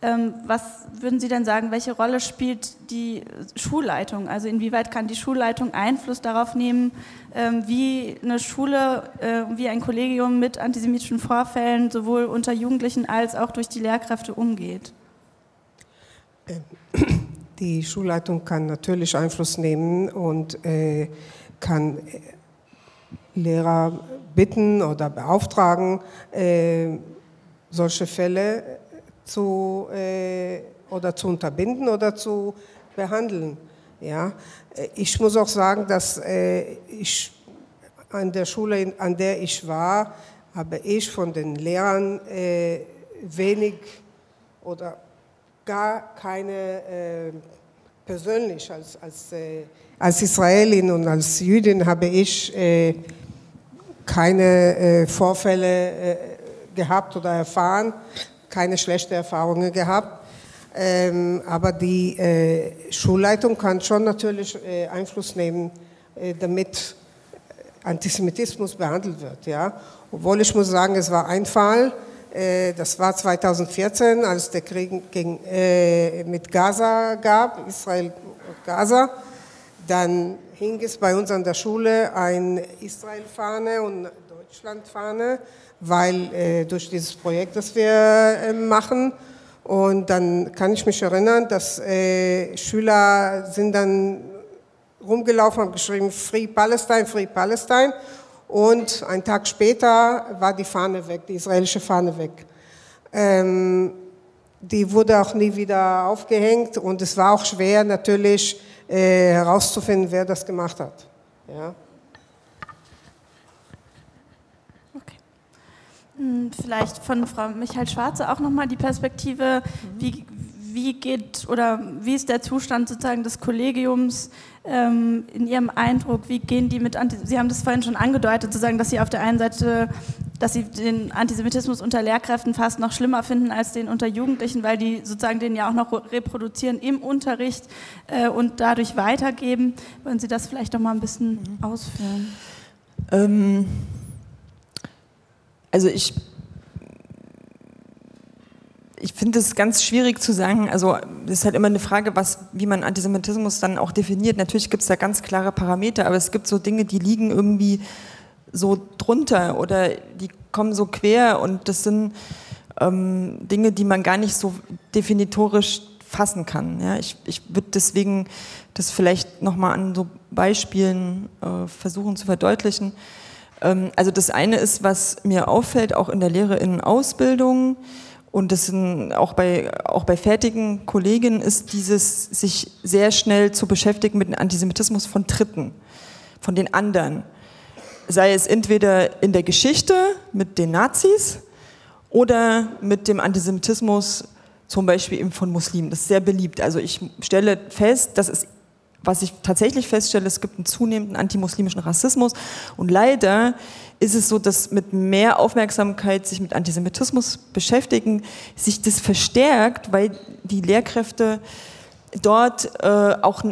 Ähm, was würden Sie denn sagen, welche Rolle spielt die Schulleitung? Also inwieweit kann die Schulleitung Einfluss darauf nehmen, ähm, wie eine Schule, äh, wie ein Kollegium mit antisemitischen Vorfällen sowohl unter Jugendlichen als auch durch die Lehrkräfte umgeht? Die Schulleitung kann natürlich Einfluss nehmen und äh, kann äh, Lehrer bitten oder beauftragen, äh, solche Fälle zu, äh, oder zu unterbinden oder zu behandeln. Ja? Äh, ich muss auch sagen, dass äh, ich an der Schule, an der ich war, habe ich von den Lehrern äh, wenig oder gar keine äh, persönlich als, als, äh, als Israelin und als Jüdin habe ich keine äh, Vorfälle äh, gehabt oder erfahren, keine schlechten Erfahrungen gehabt. Ähm, aber die äh, Schulleitung kann schon natürlich äh, Einfluss nehmen, äh, damit Antisemitismus behandelt wird. Ja? Obwohl ich muss sagen, es war ein Fall, äh, das war 2014, als der Krieg gegen, mit Gaza gab, Israel und Gaza. Dann hing es bei uns an der Schule ein Israel-Fahne und Deutschland-Fahne, weil äh, durch dieses Projekt, das wir äh, machen, und dann kann ich mich erinnern, dass äh, Schüler sind dann rumgelaufen, haben geschrieben Free Palestine, Free Palestine. Und einen Tag später war die Fahne weg, die israelische Fahne weg. Ähm, die wurde auch nie wieder aufgehängt und es war auch schwer natürlich äh, herauszufinden, wer das gemacht hat. Ja. Okay. Hm, vielleicht von Frau Michael Schwarze auch nochmal die Perspektive, mhm. wie, wie geht oder wie ist der Zustand sozusagen des Kollegiums ähm, in Ihrem Eindruck? Wie gehen die mit Anti Sie haben das vorhin schon angedeutet, sozusagen, dass Sie auf der einen Seite, dass Sie den Antisemitismus unter Lehrkräften fast noch schlimmer finden als den unter Jugendlichen, weil die sozusagen den ja auch noch reproduzieren im Unterricht äh, und dadurch weitergeben. Wollen Sie das vielleicht noch mal ein bisschen mhm. ausführen? Ähm, also ich ich finde es ganz schwierig zu sagen, also es ist halt immer eine Frage, was, wie man Antisemitismus dann auch definiert. Natürlich gibt es da ganz klare Parameter, aber es gibt so Dinge, die liegen irgendwie so drunter oder die kommen so quer und das sind ähm, Dinge, die man gar nicht so definitorisch fassen kann. Ja, ich, ich würde deswegen das vielleicht nochmal an so Beispielen äh, versuchen zu verdeutlichen. Ähm, also das eine ist, was mir auffällt, auch in der Lehre in Ausbildung, und das sind auch bei, auch bei fertigen Kolleginnen ist dieses, sich sehr schnell zu beschäftigen mit dem Antisemitismus von Dritten, von den anderen. Sei es entweder in der Geschichte mit den Nazis oder mit dem Antisemitismus zum Beispiel eben von Muslimen. Das ist sehr beliebt. Also ich stelle fest, dass es was ich tatsächlich feststelle, es gibt einen zunehmenden antimuslimischen Rassismus. Und leider ist es so, dass mit mehr Aufmerksamkeit sich mit Antisemitismus beschäftigen, sich das verstärkt, weil die Lehrkräfte dort äh, auch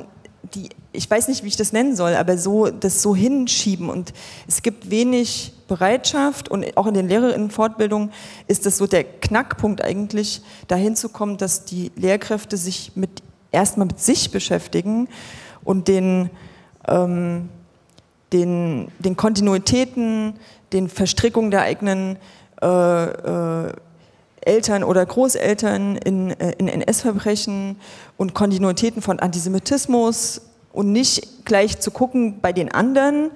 die, ich weiß nicht, wie ich das nennen soll, aber so das so hinschieben. Und es gibt wenig Bereitschaft und auch in den Lehrerinnenfortbildungen ist das so der Knackpunkt eigentlich, dahin zu kommen, dass die Lehrkräfte sich mit erstmal mit sich beschäftigen und den, ähm, den, den Kontinuitäten, den Verstrickungen der eigenen äh, äh, Eltern oder Großeltern in, äh, in NS-Verbrechen und Kontinuitäten von Antisemitismus und nicht gleich zu gucken bei den anderen.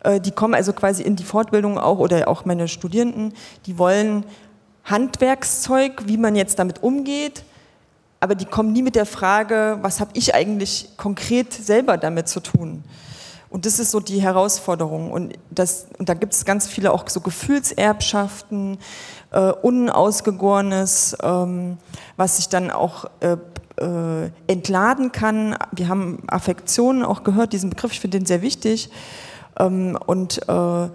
Äh, die kommen also quasi in die Fortbildung auch oder auch meine Studierenden, die wollen Handwerkszeug, wie man jetzt damit umgeht, aber die kommen nie mit der Frage, was habe ich eigentlich konkret selber damit zu tun. Und das ist so die Herausforderung. Und, das, und da gibt es ganz viele auch so Gefühlserbschaften, äh, Unausgegorenes, ähm, was sich dann auch äh, äh, entladen kann. Wir haben Affektionen auch gehört, diesen Begriff, ich finde den sehr wichtig. Ähm, und äh,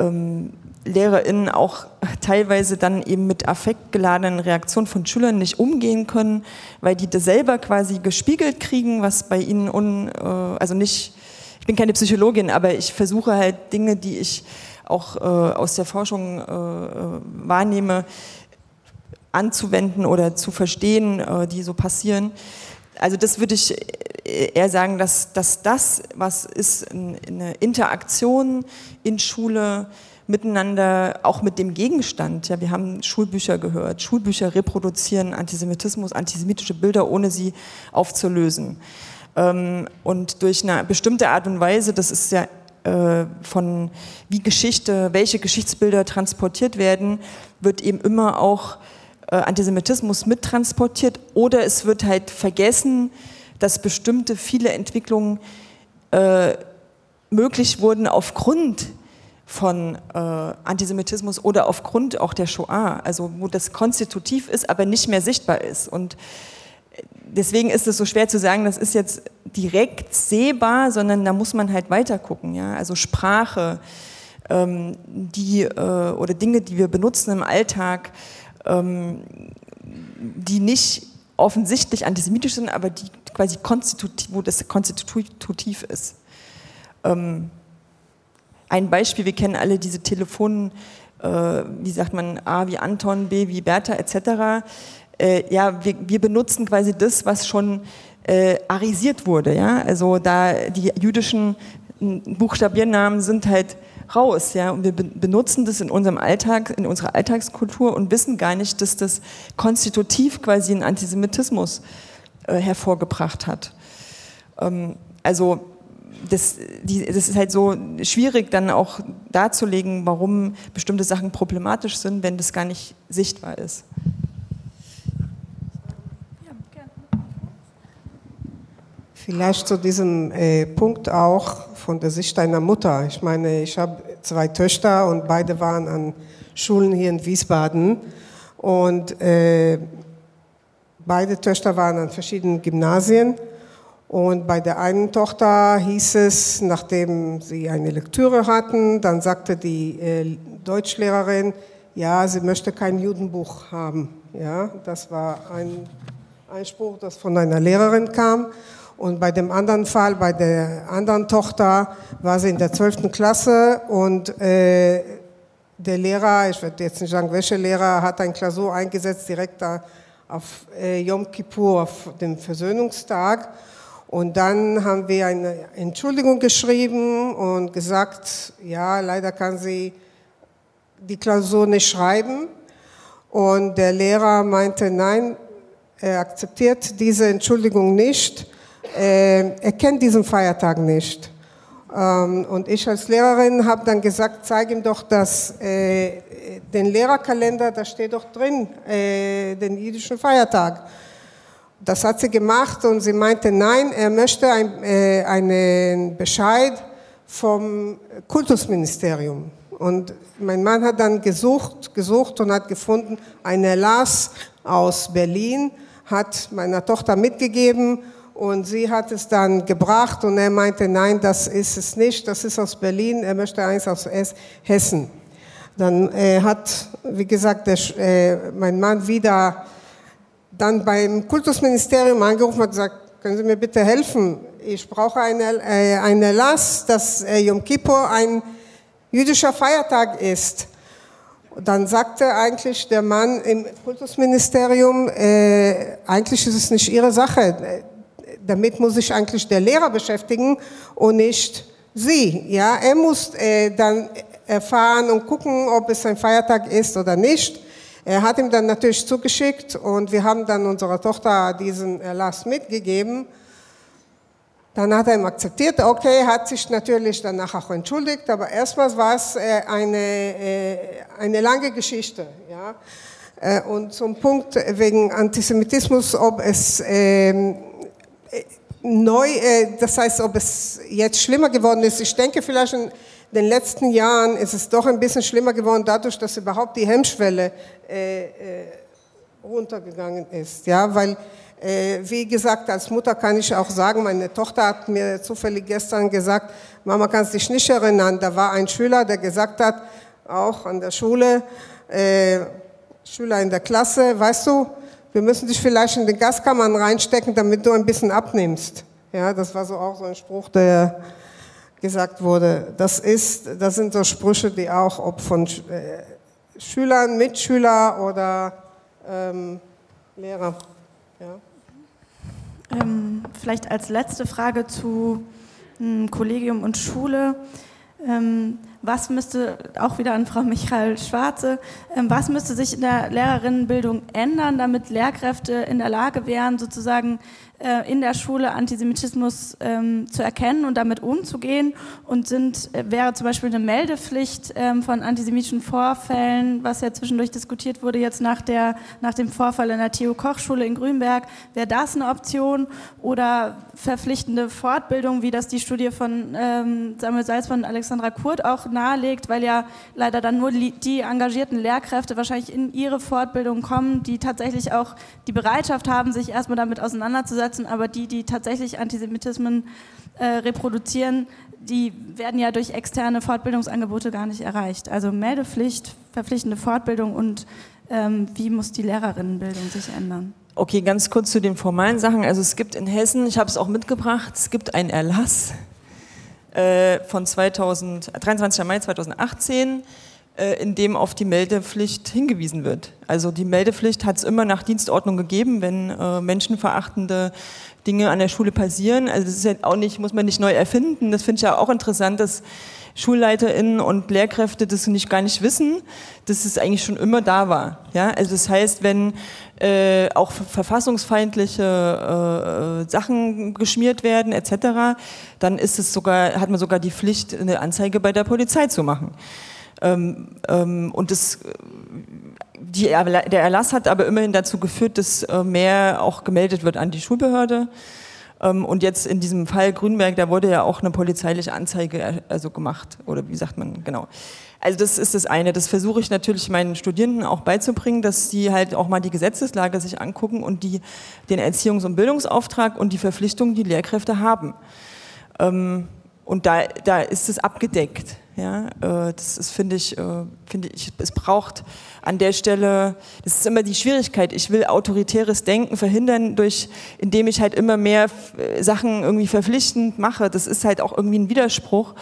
ähm, LehrerInnen auch teilweise dann eben mit affektgeladenen Reaktionen von Schülern nicht umgehen können, weil die das selber quasi gespiegelt kriegen, was bei ihnen un, äh, also nicht, ich bin keine Psychologin, aber ich versuche halt Dinge, die ich auch äh, aus der Forschung äh, äh wahrnehme, anzuwenden oder zu verstehen, äh, die so passieren. Also das würde ich eher sagen, dass, dass das, was ist eine Interaktion in Schule, miteinander, auch mit dem Gegenstand. Ja, wir haben Schulbücher gehört. Schulbücher reproduzieren Antisemitismus, antisemitische Bilder, ohne sie aufzulösen. Ähm, und durch eine bestimmte Art und Weise, das ist ja äh, von wie Geschichte, welche Geschichtsbilder transportiert werden, wird eben immer auch äh, Antisemitismus mittransportiert oder es wird halt vergessen, dass bestimmte viele Entwicklungen äh, möglich wurden aufgrund von äh, Antisemitismus oder aufgrund auch der Shoah, also wo das konstitutiv ist, aber nicht mehr sichtbar ist. Und deswegen ist es so schwer zu sagen, das ist jetzt direkt sehbar, sondern da muss man halt weiter gucken. Ja? Also Sprache, ähm, die, äh, oder Dinge, die wir benutzen im Alltag, ähm, die nicht offensichtlich antisemitisch sind, aber die quasi konstitutiv, wo das konstitutiv ist. Ähm, ein Beispiel, wir kennen alle diese Telefonen, äh, wie sagt man, A wie Anton, B wie Bertha etc. Äh, ja, wir, wir, benutzen quasi das, was schon äh, arisiert wurde. Ja? Also da die jüdischen Buchstabiernamen sind halt raus, ja, und wir benutzen das in unserem Alltag, in unserer Alltagskultur und wissen gar nicht, dass das konstitutiv quasi einen Antisemitismus äh, hervorgebracht hat. Ähm, also das, die, das ist halt so schwierig dann auch darzulegen, warum bestimmte Sachen problematisch sind, wenn das gar nicht sichtbar ist. Vielleicht zu diesem äh, Punkt auch von der Sicht deiner Mutter. Ich meine, ich habe zwei Töchter und beide waren an Schulen hier in Wiesbaden und äh, beide Töchter waren an verschiedenen Gymnasien und bei der einen Tochter hieß es, nachdem sie eine Lektüre hatten, dann sagte die äh, Deutschlehrerin, ja, sie möchte kein Judenbuch haben. Ja, das war ein Einspruch, das von einer Lehrerin kam. Und bei dem anderen Fall, bei der anderen Tochter, war sie in der 12. Klasse und äh, der Lehrer, ich werde jetzt nicht sagen, welcher Lehrer, hat ein Klausur eingesetzt direkt da auf äh, Yom Kippur, auf den Versöhnungstag. Und dann haben wir eine Entschuldigung geschrieben und gesagt, ja, leider kann sie die Klausur nicht schreiben. Und der Lehrer meinte, nein, er akzeptiert diese Entschuldigung nicht. Äh, er kennt diesen Feiertag nicht. Ähm, und ich als Lehrerin habe dann gesagt, zeig ihm doch das, äh, den Lehrerkalender, da steht doch drin, äh, den jüdischen Feiertag. Das hat sie gemacht und sie meinte, nein, er möchte ein, äh, einen Bescheid vom Kultusministerium. Und mein Mann hat dann gesucht, gesucht und hat gefunden, ein Erlass aus Berlin, hat meiner Tochter mitgegeben Und sie hat es dann gebracht und er meinte, nein, das ist es nicht, das ist aus Berlin, er möchte eins aus Hessen. Dann äh, hat, wie gesagt, der, äh, mein Mann wieder dann beim Kultusministerium angerufen und gesagt, können Sie mir bitte helfen? Ich brauche eine, äh, einen Erlass, dass äh, Yom Kippur ein jüdischer Feiertag ist. Und dann sagte eigentlich der Mann im Kultusministerium, äh, eigentlich ist es nicht Ihre Sache damit muss sich eigentlich der Lehrer beschäftigen und nicht Sie. Ja, er muss äh, dann erfahren und gucken, ob es ein Feiertag ist oder nicht. Er hat ihm dann natürlich zugeschickt und wir haben dann unserer Tochter diesen Erlass mitgegeben. Dann hat er ihm akzeptiert, okay, hat sich natürlich danach auch entschuldigt, aber erstmals war es äh, eine, äh, eine lange Geschichte. Ja. Äh, und zum Punkt wegen Antisemitismus, ob es ähm, neu, äh, das heißt, ob es jetzt schlimmer geworden ist. Ich denke, vielleicht in den letzten Jahren ist es doch ein bisschen schlimmer geworden, dadurch, dass überhaupt die Hemmschwelle äh, äh, runtergegangen ist. Ja, weil, äh, wie gesagt, als Mutter kann ich auch sagen, meine Tochter hat mir zufällig gestern gesagt, Mama, kannst dich nicht erinnern, da war ein Schüler, der gesagt hat, auch an der Schule, äh, Schüler in der Klasse, weißt du, wir müssen dich vielleicht in den Gaskammern reinstecken, damit du ein bisschen abnimmst. Ja, das war so auch so ein Spruch, der gesagt wurde. Das ist, das sind so Sprüche, die auch ob von äh, Schülern, Mitschüler oder ähm, Lehrer. Ja. Ähm, vielleicht als letzte Frage zu hm, Kollegium und Schule. Ähm, was müsste, auch wieder an Frau Michael Schwarze, ähm, was müsste sich in der Lehrerinnenbildung ändern, damit Lehrkräfte in der Lage wären, sozusagen äh, in der Schule Antisemitismus ähm, zu erkennen und damit umzugehen und sind, äh, wäre zum Beispiel eine Meldepflicht ähm, von antisemitischen Vorfällen, was ja zwischendurch diskutiert wurde jetzt nach, der, nach dem Vorfall in der Theo-Koch-Schule in Grünberg, wäre das eine Option oder verpflichtende Fortbildung, wie das die Studie von ähm, Samuel Salz von Alexandra Kurt auch nahelegt, weil ja leider dann nur die engagierten Lehrkräfte wahrscheinlich in ihre Fortbildung kommen, die tatsächlich auch die Bereitschaft haben, sich erstmal damit auseinanderzusetzen umsetzen, aber die, die tatsächlich Antisemitismen äh, reproduzieren, die werden ja durch externe Fortbildungsangebote gar nicht erreicht. Also Meldepflicht, verpflichtende Fortbildung und ähm, wie muss die Lehrerinnenbildung sich ändern? Okay, ganz kurz zu den formalen Sachen. Also es gibt in Hessen, ich habe es auch mitgebracht, es gibt einen Erlass äh, von 2000, 23. Mai 2018 äh, in dem auf die Meldepflicht hingewiesen wird. Also die Meldepflicht hat es immer nach Dienstordnung gegeben, wenn äh, menschenverachtende Dinge an der Schule passieren. Also das ist ja auch nicht, muss man nicht neu erfinden. Das finde ich ja auch interessant, dass SchulleiterInnen und Lehrkräfte das nicht gar nicht wissen, dass es eigentlich schon immer da war. Ja, also das heißt, wenn äh, auch verfassungsfeindliche äh, Sachen geschmiert werden etc., dann ist es sogar, hat man sogar die Pflicht, eine Anzeige bei der Polizei zu machen. Ähm, ähm, und das, die, der Erlass hat aber immerhin dazu geführt, dass äh, mehr auch gemeldet wird an die Schulbehörde. Ähm, und jetzt in diesem Fall Grünberg, da wurde ja auch eine polizeiliche Anzeige äh, also gemacht. Oder wie sagt man, genau. Also das ist das eine. Das versuche ich natürlich meinen Studierenden auch beizubringen, dass sie halt auch mal die Gesetzeslage sich angucken und die, den Erziehungs- und Bildungsauftrag und die Verpflichtungen, die Lehrkräfte haben. Und da, da ist es abgedeckt. Ja, äh, das ist, finde ich, äh, finde ich, es braucht an der Stelle, das ist immer die Schwierigkeit. Ich will autoritäres Denken verhindern, durch, indem ich halt immer mehr äh, Sachen irgendwie verpflichtend mache. Das ist halt auch irgendwie ein Widerspruch.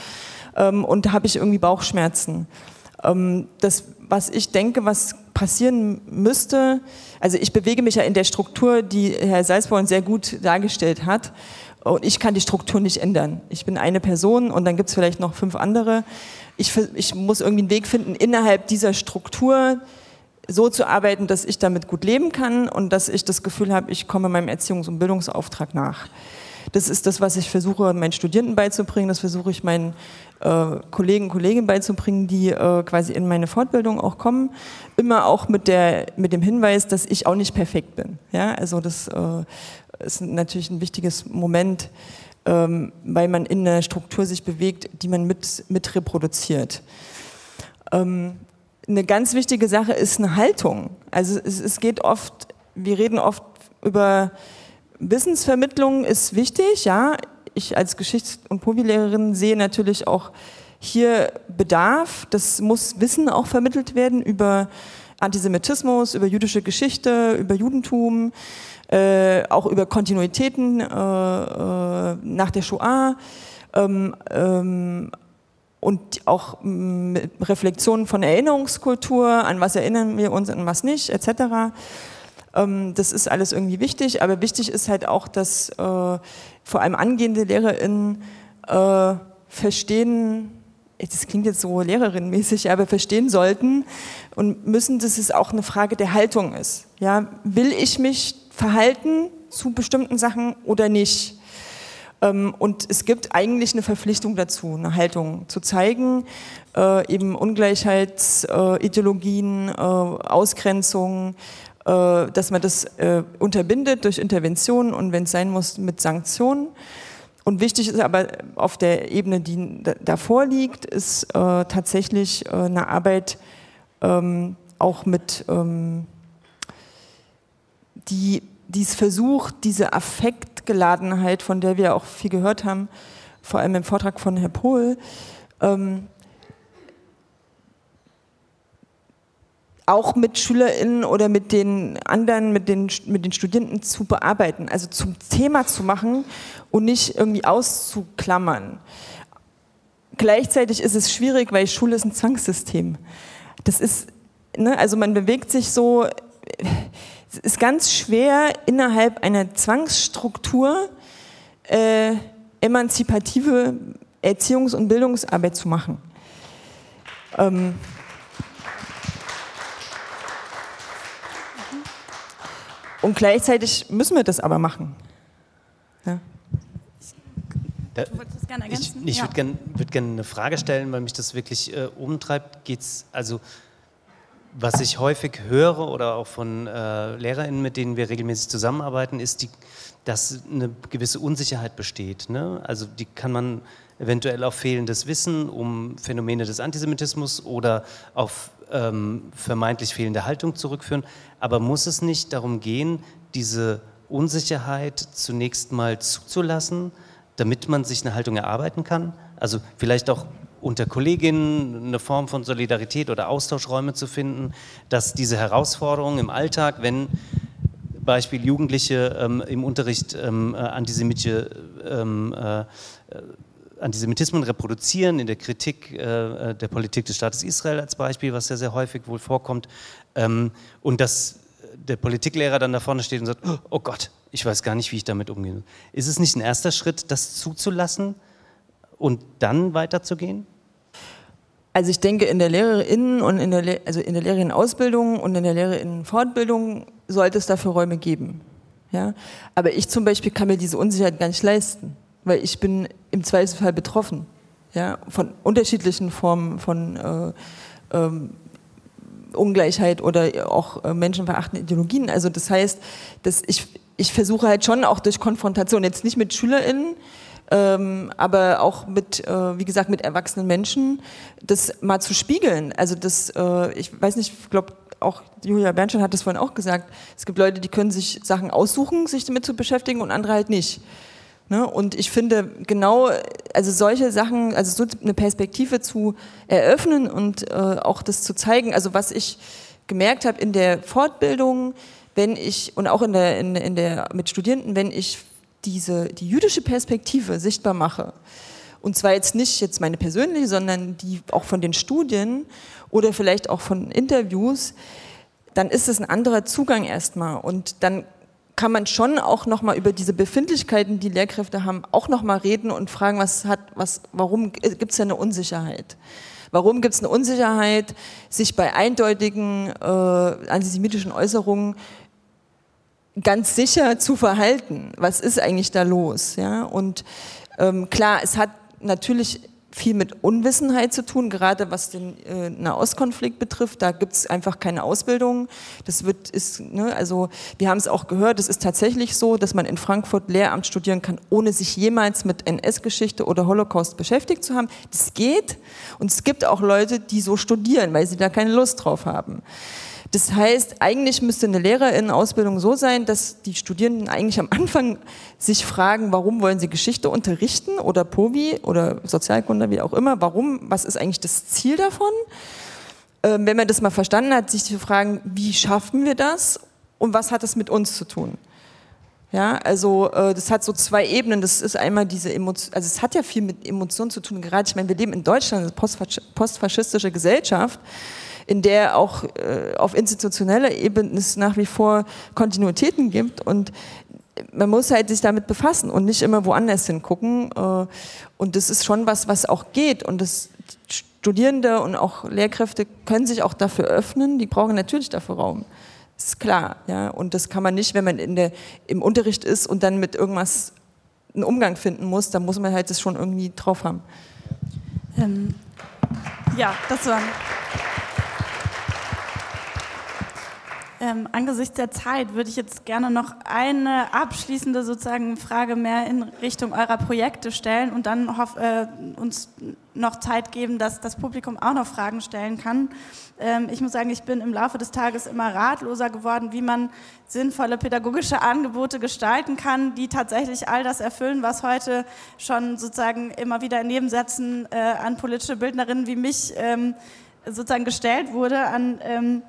Ähm, und da habe ich irgendwie Bauchschmerzen. Ähm, das, was ich denke, was passieren müsste, also ich bewege mich ja in der Struktur, die Herr Salzborn sehr gut dargestellt hat. Und ich kann die Struktur nicht ändern. Ich bin eine Person und dann gibt es vielleicht noch fünf andere. Ich, ich muss irgendwie einen Weg finden, innerhalb dieser Struktur so zu arbeiten, dass ich damit gut leben kann und dass ich das Gefühl habe, ich komme meinem Erziehungs- und Bildungsauftrag nach. Das ist das, was ich versuche, meinen Studierenden beizubringen. Das versuche ich meinen äh, Kollegen und Kolleginnen beizubringen, die äh, quasi in meine Fortbildung auch kommen. Immer auch mit, der, mit dem Hinweis, dass ich auch nicht perfekt bin. Ja, also das äh, ist natürlich ein wichtiges Moment, ähm, weil man in einer Struktur sich bewegt, die man mit, mit reproduziert. Ähm, eine ganz wichtige Sache ist eine Haltung. Also es, es geht oft, wir reden oft über Wissensvermittlung ist wichtig, ja. Ich als Geschichts- und Pobilehrerin sehe natürlich auch hier Bedarf. Das muss Wissen auch vermittelt werden über Antisemitismus, über jüdische Geschichte, über Judentum, äh, auch über Kontinuitäten äh, äh, nach der Shoah. Ähm, ähm, und auch mit Reflexionen von Erinnerungskultur, an was erinnern wir uns, an was nicht, etc. Ähm, das ist alles irgendwie wichtig, aber wichtig ist halt auch, dass äh, vor allem angehende LehrerInnen äh, verstehen, das klingt jetzt so Lehrerinnenmäßig, aber verstehen sollten und müssen, dass es auch eine Frage der Haltung ist. Ja, will ich mich verhalten zu bestimmten Sachen oder nicht? Ähm, und es gibt eigentlich eine Verpflichtung dazu, eine Haltung zu zeigen, äh, eben Ungleichheitsideologien, äh, äh, dass man das unterbindet durch Interventionen und wenn es sein muss, mit Sanktionen. Und wichtig ist aber auf der Ebene, die davor liegt, ist äh, tatsächlich äh, eine Arbeit ähm, auch mit, ähm, die dies versucht, diese Affektgeladenheit, von der wir auch viel gehört haben, vor allem im Vortrag von Herrn Pohl, ähm, auch mit SchülerInnen oder mit den anderen, mit den, mit den Studenten zu bearbeiten, also zum Thema zu machen und nicht irgendwie auszuklammern. Gleichzeitig ist es schwierig, weil Schule ist ein Zwangssystem. Das ist, ne, also man bewegt sich so, es ist ganz schwer innerhalb einer Zwangsstruktur äh, emanzipative Erziehungs- und Bildungsarbeit zu machen. Ähm, Und gleichzeitig müssen wir das aber machen. Ja. Da, du wolltest das gerne ergänzen? Ich, ich ja. würde gerne würd gern eine Frage stellen, weil mich das wirklich äh, umtreibt. Geht's, also, was ich häufig höre oder auch von äh, LehrerInnen, mit denen wir regelmäßig zusammenarbeiten, ist, die, dass eine gewisse Unsicherheit besteht. Ne? Also, die kann man eventuell auf fehlendes Wissen um Phänomene des Antisemitismus oder auf ähm, vermeintlich fehlende Haltung zurückführen. Aber muss es nicht darum gehen, diese Unsicherheit zunächst mal zuzulassen, damit man sich eine Haltung erarbeiten kann? Also vielleicht auch unter Kolleginnen eine Form von Solidarität oder Austauschräume zu finden, dass diese Herausforderungen im Alltag, wenn Beispiel Jugendliche ähm, im Unterricht ähm, äh, antisemitische ähm, äh, Antisemitismen reproduzieren in der Kritik äh, äh, der Politik des Staates Israel als Beispiel, was sehr, sehr häufig wohl vorkommt. Ähm, und dass der Politiklehrer dann da vorne steht und sagt, oh Gott, ich weiß gar nicht, wie ich damit umgehe. Ist es nicht ein erster Schritt, das zuzulassen und dann weiterzugehen? Also ich denke, in der Lehrerinnen und in der, also in der Lehrerinnenausbildung und in der Lehrerinnenfortbildung sollte es dafür Räume geben. Ja? Aber ich zum Beispiel kann mir diese Unsicherheit gar nicht leisten weil ich bin im Zweifelsfall betroffen, ja, von unterschiedlichen Formen von äh, ähm, Ungleichheit oder auch äh, menschenverachtenden Ideologien. Also das heißt, dass ich, ich versuche halt schon auch durch Konfrontation, jetzt nicht mit SchülerInnen, ähm, aber auch mit, äh, wie gesagt, mit erwachsenen Menschen, das mal zu spiegeln. Also das, äh, ich weiß nicht, ich glaube, auch Julia Bernstein hat das vorhin auch gesagt, es gibt Leute, die können sich Sachen aussuchen, sich damit zu beschäftigen und andere halt nicht. Ne? Und ich finde genau, also solche Sachen, also so eine Perspektive zu eröffnen und äh, auch das zu zeigen, also was ich gemerkt habe in der Fortbildung, wenn ich und auch in der, in, in der mit Studierenden, wenn ich diese die jüdische Perspektive sichtbar mache und zwar jetzt nicht jetzt meine persönliche, sondern die auch von den Studien oder vielleicht auch von Interviews, dann ist es ein anderer Zugang erstmal und dann kann man schon auch noch mal über diese Befindlichkeiten, die Lehrkräfte haben, auch noch mal reden und fragen, was hat, was, warum gibt es eine Unsicherheit? Warum gibt es eine Unsicherheit, sich bei eindeutigen äh, antisemitischen Äußerungen ganz sicher zu verhalten? Was ist eigentlich da los? Ja? Und ähm, klar, es hat natürlich viel mit Unwissenheit zu tun, gerade was den äh, Nahostkonflikt betrifft. Da gibt es einfach keine Ausbildung. Das wird, ist, ne, also wir haben es auch gehört, es ist tatsächlich so, dass man in Frankfurt Lehramt studieren kann, ohne sich jemals mit NS-Geschichte oder Holocaust beschäftigt zu haben. Das geht. Und es gibt auch Leute, die so studieren, weil sie da keine Lust drauf haben. Das heißt, eigentlich müsste eine Lehrerinnenausbildung so sein, dass die Studierenden eigentlich am Anfang sich fragen, warum wollen sie Geschichte unterrichten oder POVI oder Sozialkunde, wie auch immer, warum, was ist eigentlich das Ziel davon? Ähm, wenn man das mal verstanden hat, sich zu fragen, wie schaffen wir das und was hat das mit uns zu tun? Ja, also äh, das hat so zwei Ebenen. Das ist einmal diese Emotion, also es hat ja viel mit Emotionen zu tun. Gerade, ich meine, wir leben in Deutschland, eine postfaschistische Gesellschaft in der auch äh, auf institutioneller Ebene es nach wie vor Kontinuitäten gibt und man muss halt sich damit befassen und nicht immer woanders hingucken. Äh, und das ist schon was, was auch geht. Und das Studierende und auch Lehrkräfte können sich auch dafür öffnen. Die brauchen natürlich dafür Raum. Ist klar. Ja? Und das kann man nicht, wenn man in der, im Unterricht ist und dann mit irgendwas einen Umgang finden muss, dann muss man halt das schon irgendwie drauf haben. Ähm, ja, das war. Ähm, angesichts der Zeit würde ich jetzt gerne noch eine abschließende sozusagen Frage mehr in Richtung eurer Projekte stellen und dann hoff, äh, uns noch Zeit geben, dass das Publikum auch noch Fragen stellen kann. Ähm, ich muss sagen, ich bin im Laufe des Tages immer ratloser geworden, wie man sinnvolle pädagogische Angebote gestalten kann, die tatsächlich all das erfüllen, was heute schon sozusagen immer wieder in Nebensätzen äh, an politische Bildnerinnen wie mich ähm, sozusagen gestellt wurde, an ähm,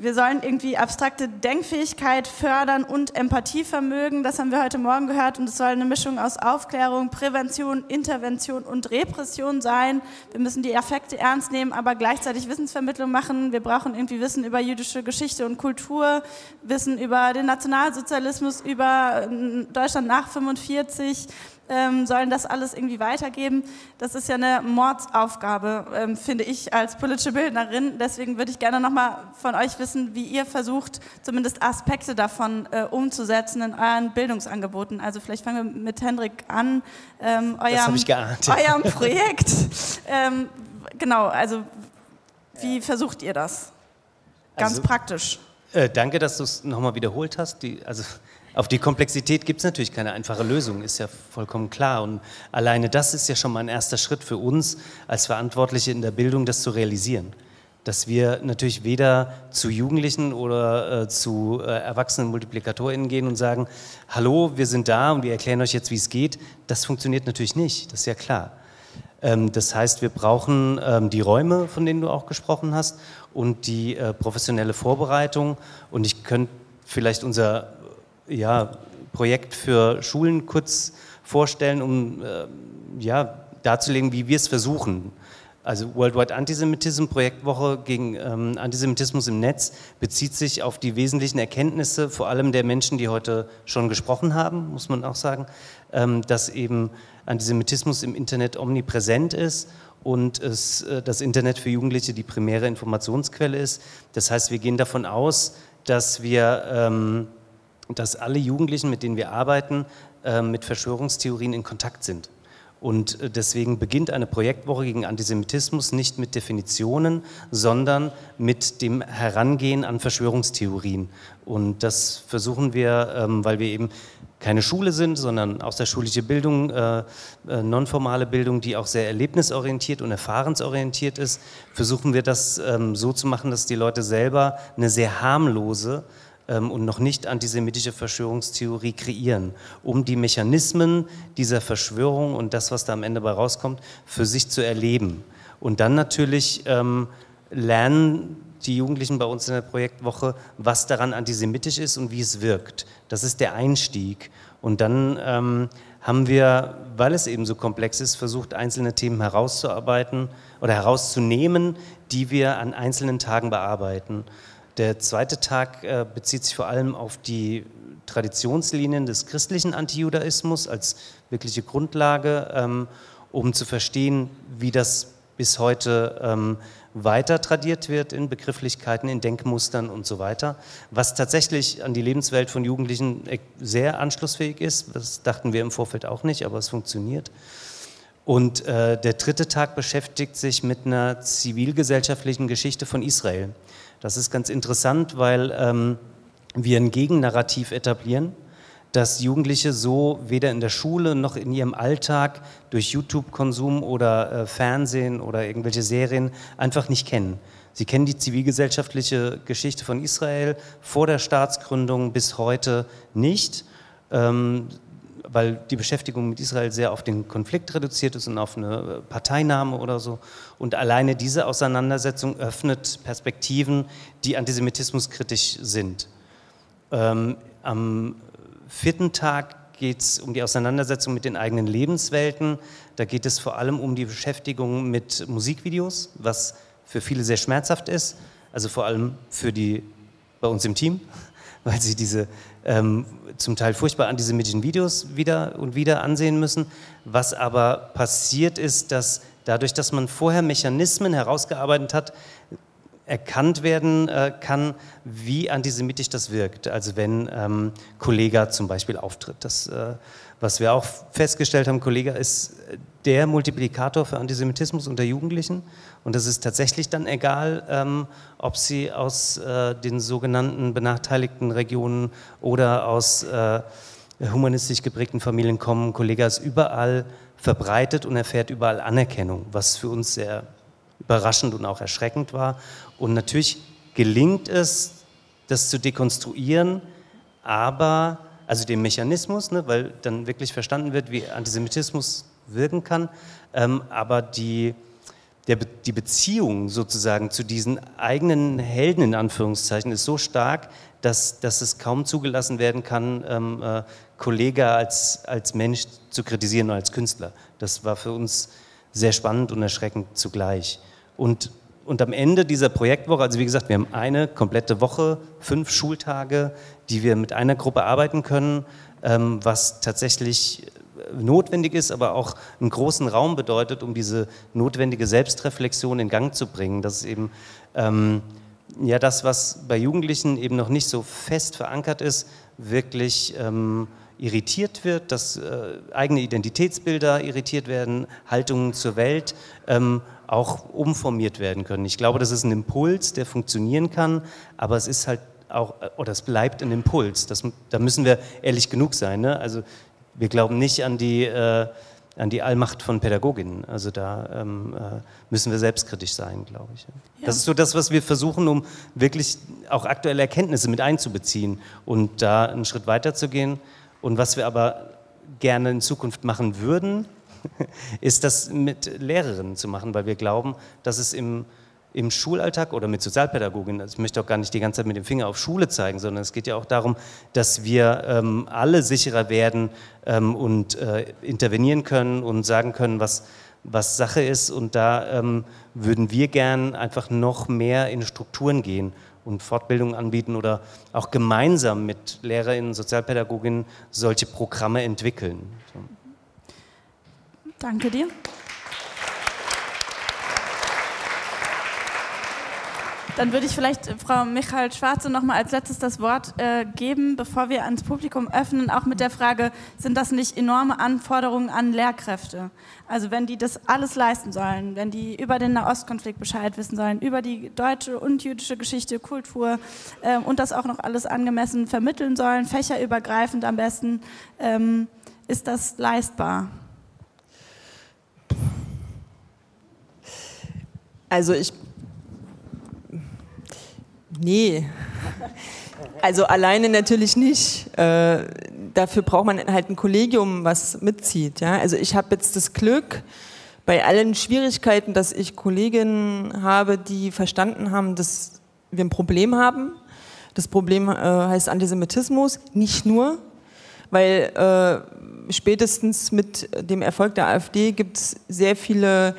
wir sollen irgendwie abstrakte Denkfähigkeit fördern und Empathievermögen. Das haben wir heute Morgen gehört. Und es soll eine Mischung aus Aufklärung, Prävention, Intervention und Repression sein. Wir müssen die Affekte ernst nehmen, aber gleichzeitig Wissensvermittlung machen. Wir brauchen irgendwie Wissen über jüdische Geschichte und Kultur, Wissen über den Nationalsozialismus, über ähm, Deutschland nach 45, ähm, sollen das alles irgendwie weitergeben. Das ist ja eine Mordsaufgabe, ähm, finde ich als politische Bildnerin. Deswegen würde ich gerne nochmal von euch wissen, wie ihr versucht, zumindest Aspekte davon äh, umzusetzen in euren Bildungsangeboten. Also vielleicht fangen wir mit Hendrik an. Ähm, eurem. Eurem Projekt. ähm, genau, also wie versucht ihr das? Ganz also, praktisch. Äh, danke, dass du es nochmal wiederholt hast. Die, also auf die Komplexität gibt es natürlich keine einfache Lösung, ist ja vollkommen klar. Und alleine das ist ja schon mal ein erster Schritt für uns als Verantwortliche in der Bildung, das zu realisieren. Dass wir natürlich weder zu Jugendlichen oder äh, zu äh, erwachsenen MultiplikatorInnen gehen und sagen, hallo, wir sind da und wir erklären euch jetzt, wie es geht. Das funktioniert natürlich nicht, das ist ja klar. Ähm, das heißt, wir brauchen ähm, die Räume, von denen du auch gesprochen hast, und die äh, professionelle Vorbereitung. Und ich könnte vielleicht unser ja, Projekt für Schulen kurz vorstellen, um äh, ja, darzulegen, wie wir es versuchen. Also Worldwide Antisemitism Projektwoche gegen ähm, Antisemitismus im Netz bezieht sich auf die wesentlichen Erkenntnisse, vor allem der Menschen, die heute schon gesprochen haben, muss man auch sagen, ähm, dass eben Antisemitismus im Internet omnipräsent ist und es, äh, das Internet für Jugendliche die primäre Informationsquelle ist. Das heißt, wir gehen davon aus, dass wir ähm, dass alle Jugendlichen, mit denen wir arbeiten, äh, mit Verschwörungstheorien in Kontakt sind. Und äh, deswegen beginnt eine Projektwoche gegen Antisemitismus nicht mit Definitionen, sondern mit dem Herangehen an Verschwörungstheorien. Und das versuchen wir, ähm, weil wir eben keine Schule sind, sondern außerschulische Bildung, äh, äh, nonformale Bildung, die auch sehr erlebnisorientiert und erfahrensorientiert ist, versuchen wir das ähm, so zu machen, dass die Leute selber eine sehr harmlose ähm, und noch nicht antisemitische Verschwörungstheorie kreieren, um die Mechanismen dieser Verschwörung und das, was da am Ende bei rauskommt, für sich zu erleben. Und dann natürlich ähm, lernen die Jugendlichen bei uns in der Projektwoche, was daran antisemitisch ist und wie es wirkt. Das ist der Einstieg. Und dann ähm, haben wir, weil es eben so komplex ist, versucht, einzelne Themen herauszuarbeiten oder herauszunehmen, die wir an einzelnen Tagen bearbeiten. Der zweite Tag äh, bezieht sich vor allem auf die Traditionslinien des christlichen Antijudaismus als wirkliche Grundlage, ähm, um zu verstehen, wie das bis heute ähm, weiter tradiert wird in Begrifflichkeiten, in Denkmustern und so weiter, was tatsächlich an die Lebenswelt von Jugendlichen e-, sehr anschlussfähig ist. Das dachten wir im Vorfeld auch nicht, aber es funktioniert. Und äh, der dritte Tag beschäftigt sich mit einer zivilgesellschaftlichen Geschichte von Israel. Das ist ganz interessant, weil ähm, wir ein Gegennarrativ etablieren, dass Jugendliche so weder in der Schule noch in ihrem Alltag durch YouTube-Konsum oder äh, Fernsehen oder irgendwelche Serien einfach nicht kennen. Sie kennen die zivilgesellschaftliche Geschichte von Israel vor der Staatsgründung bis heute nicht, ähm, weil die Beschäftigung mit Israel sehr auf den Konflikt reduziert ist und auf eine Parteinahme oder so. Und alleine diese Auseinandersetzung öffnet Perspektiven, die antisemitismuskritisch sind. Ähm, am vierten Tag geht es um die Auseinandersetzung mit den eigenen Lebenswelten. Da geht es vor allem um die Beschäftigung mit Musikvideos, was für viele sehr schmerzhaft ist, also vor allem für die bei uns im Team, weil sie diese ähm, zum Teil furchtbar antisemitischen Videos wieder und wieder ansehen müssen. Was aber passiert ist, dass dadurch, dass man vorher Mechanismen herausgearbeitet hat, erkannt werden äh, kann, wie antisemitisch das wirkt. Also wenn ähm, Kollega zum Beispiel auftritt. Das, äh, was wir auch festgestellt haben, Kollega ist der Multiplikator für Antisemitismus unter Jugendlichen. Und es ist tatsächlich dann egal, ähm, ob sie aus äh, den sogenannten benachteiligten Regionen oder aus äh, humanistisch geprägten Familien kommen. Kollega ist überall verbreitet und erfährt überall Anerkennung, was für uns sehr überraschend und auch erschreckend war. Und natürlich gelingt es, das zu dekonstruieren, aber, also den Mechanismus, ne, weil dann wirklich verstanden wird, wie Antisemitismus wirken kann, ähm, aber die, der, die Beziehung sozusagen zu diesen eigenen Helden in Anführungszeichen ist so stark, dass, dass es kaum zugelassen werden kann, ähm, äh, Kollege als, als Mensch zu kritisieren als Künstler. Das war für uns sehr spannend und erschreckend zugleich. Und, und am Ende dieser Projektwoche, also wie gesagt, wir haben eine komplette Woche, fünf Schultage, die wir mit einer Gruppe arbeiten können, ähm, was tatsächlich notwendig ist, aber auch einen großen Raum bedeutet, um diese notwendige Selbstreflexion in Gang zu bringen. Das ist eben ähm, ja das, was bei Jugendlichen eben noch nicht so fest verankert ist, wirklich ähm, irritiert wird, dass äh, eigene Identitätsbilder irritiert werden, Haltungen zur Welt ähm, auch umformiert werden können. Ich glaube, das ist ein Impuls, der funktionieren kann, aber es ist halt auch, oder es bleibt ein Impuls. Das, da müssen wir ehrlich genug sein. Ne? Also wir glauben nicht an die, äh, an die Allmacht von Pädagoginnen. Also da ähm, äh, müssen wir selbstkritisch sein, glaube ich. Ja. Das ist so das, was wir versuchen, um wirklich auch aktuelle Erkenntnisse mit einzubeziehen und da einen Schritt weiter zu gehen. Und was wir aber gerne in Zukunft machen würden, ist das mit Lehrerinnen zu machen, weil wir glauben, dass es im, im Schulalltag oder mit Sozialpädagoginnen, also ich möchte auch gar nicht die ganze Zeit mit dem Finger auf Schule zeigen, sondern es geht ja auch darum, dass wir ähm, alle sicherer werden ähm, und äh, intervenieren können und sagen können, was, was Sache ist. Und da ähm, würden wir gern einfach noch mehr in Strukturen gehen und Fortbildungen anbieten oder auch gemeinsam mit Lehrerinnen, Sozialpädagoginnen solche Programme entwickeln. So. Danke dir. Dann würde ich vielleicht äh, Frau Michael Schwarze noch mal als letztes das Wort äh, geben, bevor wir ans Publikum öffnen, auch mit der Frage, sind das nicht enorme Anforderungen an Lehrkräfte? Also wenn die das alles leisten sollen, wenn die über den Nahostkonflikt Bescheid wissen sollen, über die deutsche und jüdische Geschichte, Kultur äh, und das auch noch alles angemessen vermitteln sollen, fächerübergreifend am besten, ähm, ist das leistbar? Also ich Nee. Also alleine natürlich nicht. Äh, dafür braucht man halt ein Kollegium, was mitzieht. Ja? Also ich habe jetzt das Glück, bei allen Schwierigkeiten, dass ich Kolleginnen habe, die verstanden haben, dass wir ein Problem haben. Das Problem äh, heißt Antisemitismus, nicht nur, weil äh, spätestens mit dem Erfolg der AfD gibt es sehr viele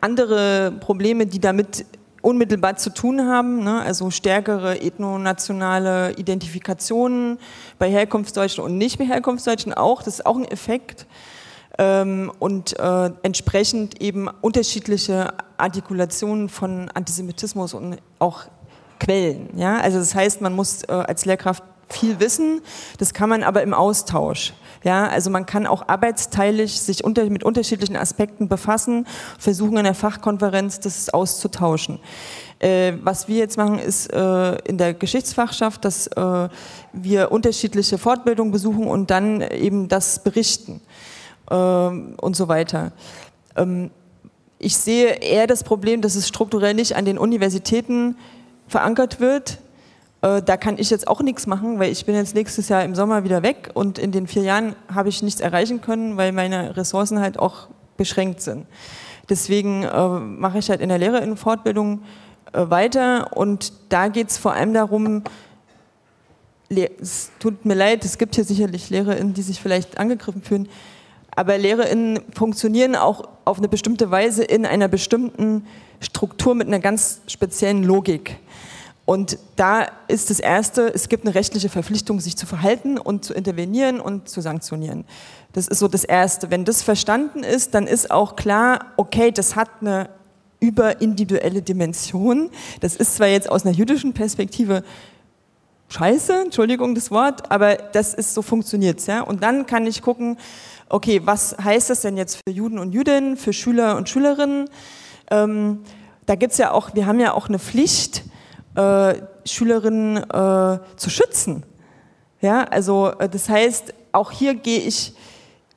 andere Probleme, die damit unmittelbar zu tun haben, ne? also stärkere ethnonationale Identifikationen bei Herkunftsdeutschen und nicht bei Herkunftsdeutschen auch, das ist auch ein Effekt. Ähm, und äh, entsprechend eben unterschiedliche Artikulationen von Antisemitismus und auch Quellen. Ja? Also das heißt, man muss äh, als Lehrkraft viel wissen, das kann man aber im Austausch. Ja, also man kann auch arbeitsteilig sich unter, mit unterschiedlichen Aspekten befassen, versuchen in der Fachkonferenz das auszutauschen. Äh, was wir jetzt machen, ist äh, in der Geschichtsfachschaft, dass äh, wir unterschiedliche Fortbildungen besuchen und dann eben das berichten ähm, und so weiter. Ähm, ich sehe eher das Problem, dass es strukturell nicht an den Universitäten verankert wird. Äh, da kann ich jetzt auch nichts machen, weil ich bin jetzt nächstes Jahr im Sommer wieder weg und in den vier Jahren habe ich nichts erreichen können, weil meine Ressourcen halt auch beschränkt sind. Deswegen äh, mache ich halt in der Lehrerinnenfortbildung äh, weiter und da geht es vor allem darum, es tut mir leid, es gibt hier sicherlich LehrerInnen, die sich vielleicht angegriffen fühlen, aber LehrerInnen funktionieren auch auf eine bestimmte Weise in einer bestimmten Struktur mit einer ganz speziellen Logik. Und da ist das Erste, es gibt eine rechtliche Verpflichtung, sich zu verhalten und zu intervenieren und zu sanktionieren. Das ist so das Erste. Wenn das verstanden ist, dann ist auch klar, okay, das hat eine überindividuelle Dimension. Das ist zwar jetzt aus einer jüdischen Perspektive scheiße, Entschuldigung das Wort, aber das ist so funktioniert ja. Und dann kann ich gucken, okay, was heißt das denn jetzt für Juden und Jüdinnen, für Schüler und Schülerinnen? Ähm, da gibt's ja auch, wir haben ja auch eine Pflicht, äh, Schülerinnen äh, zu schützen. Ja, also äh, das heißt, auch hier gehe ich,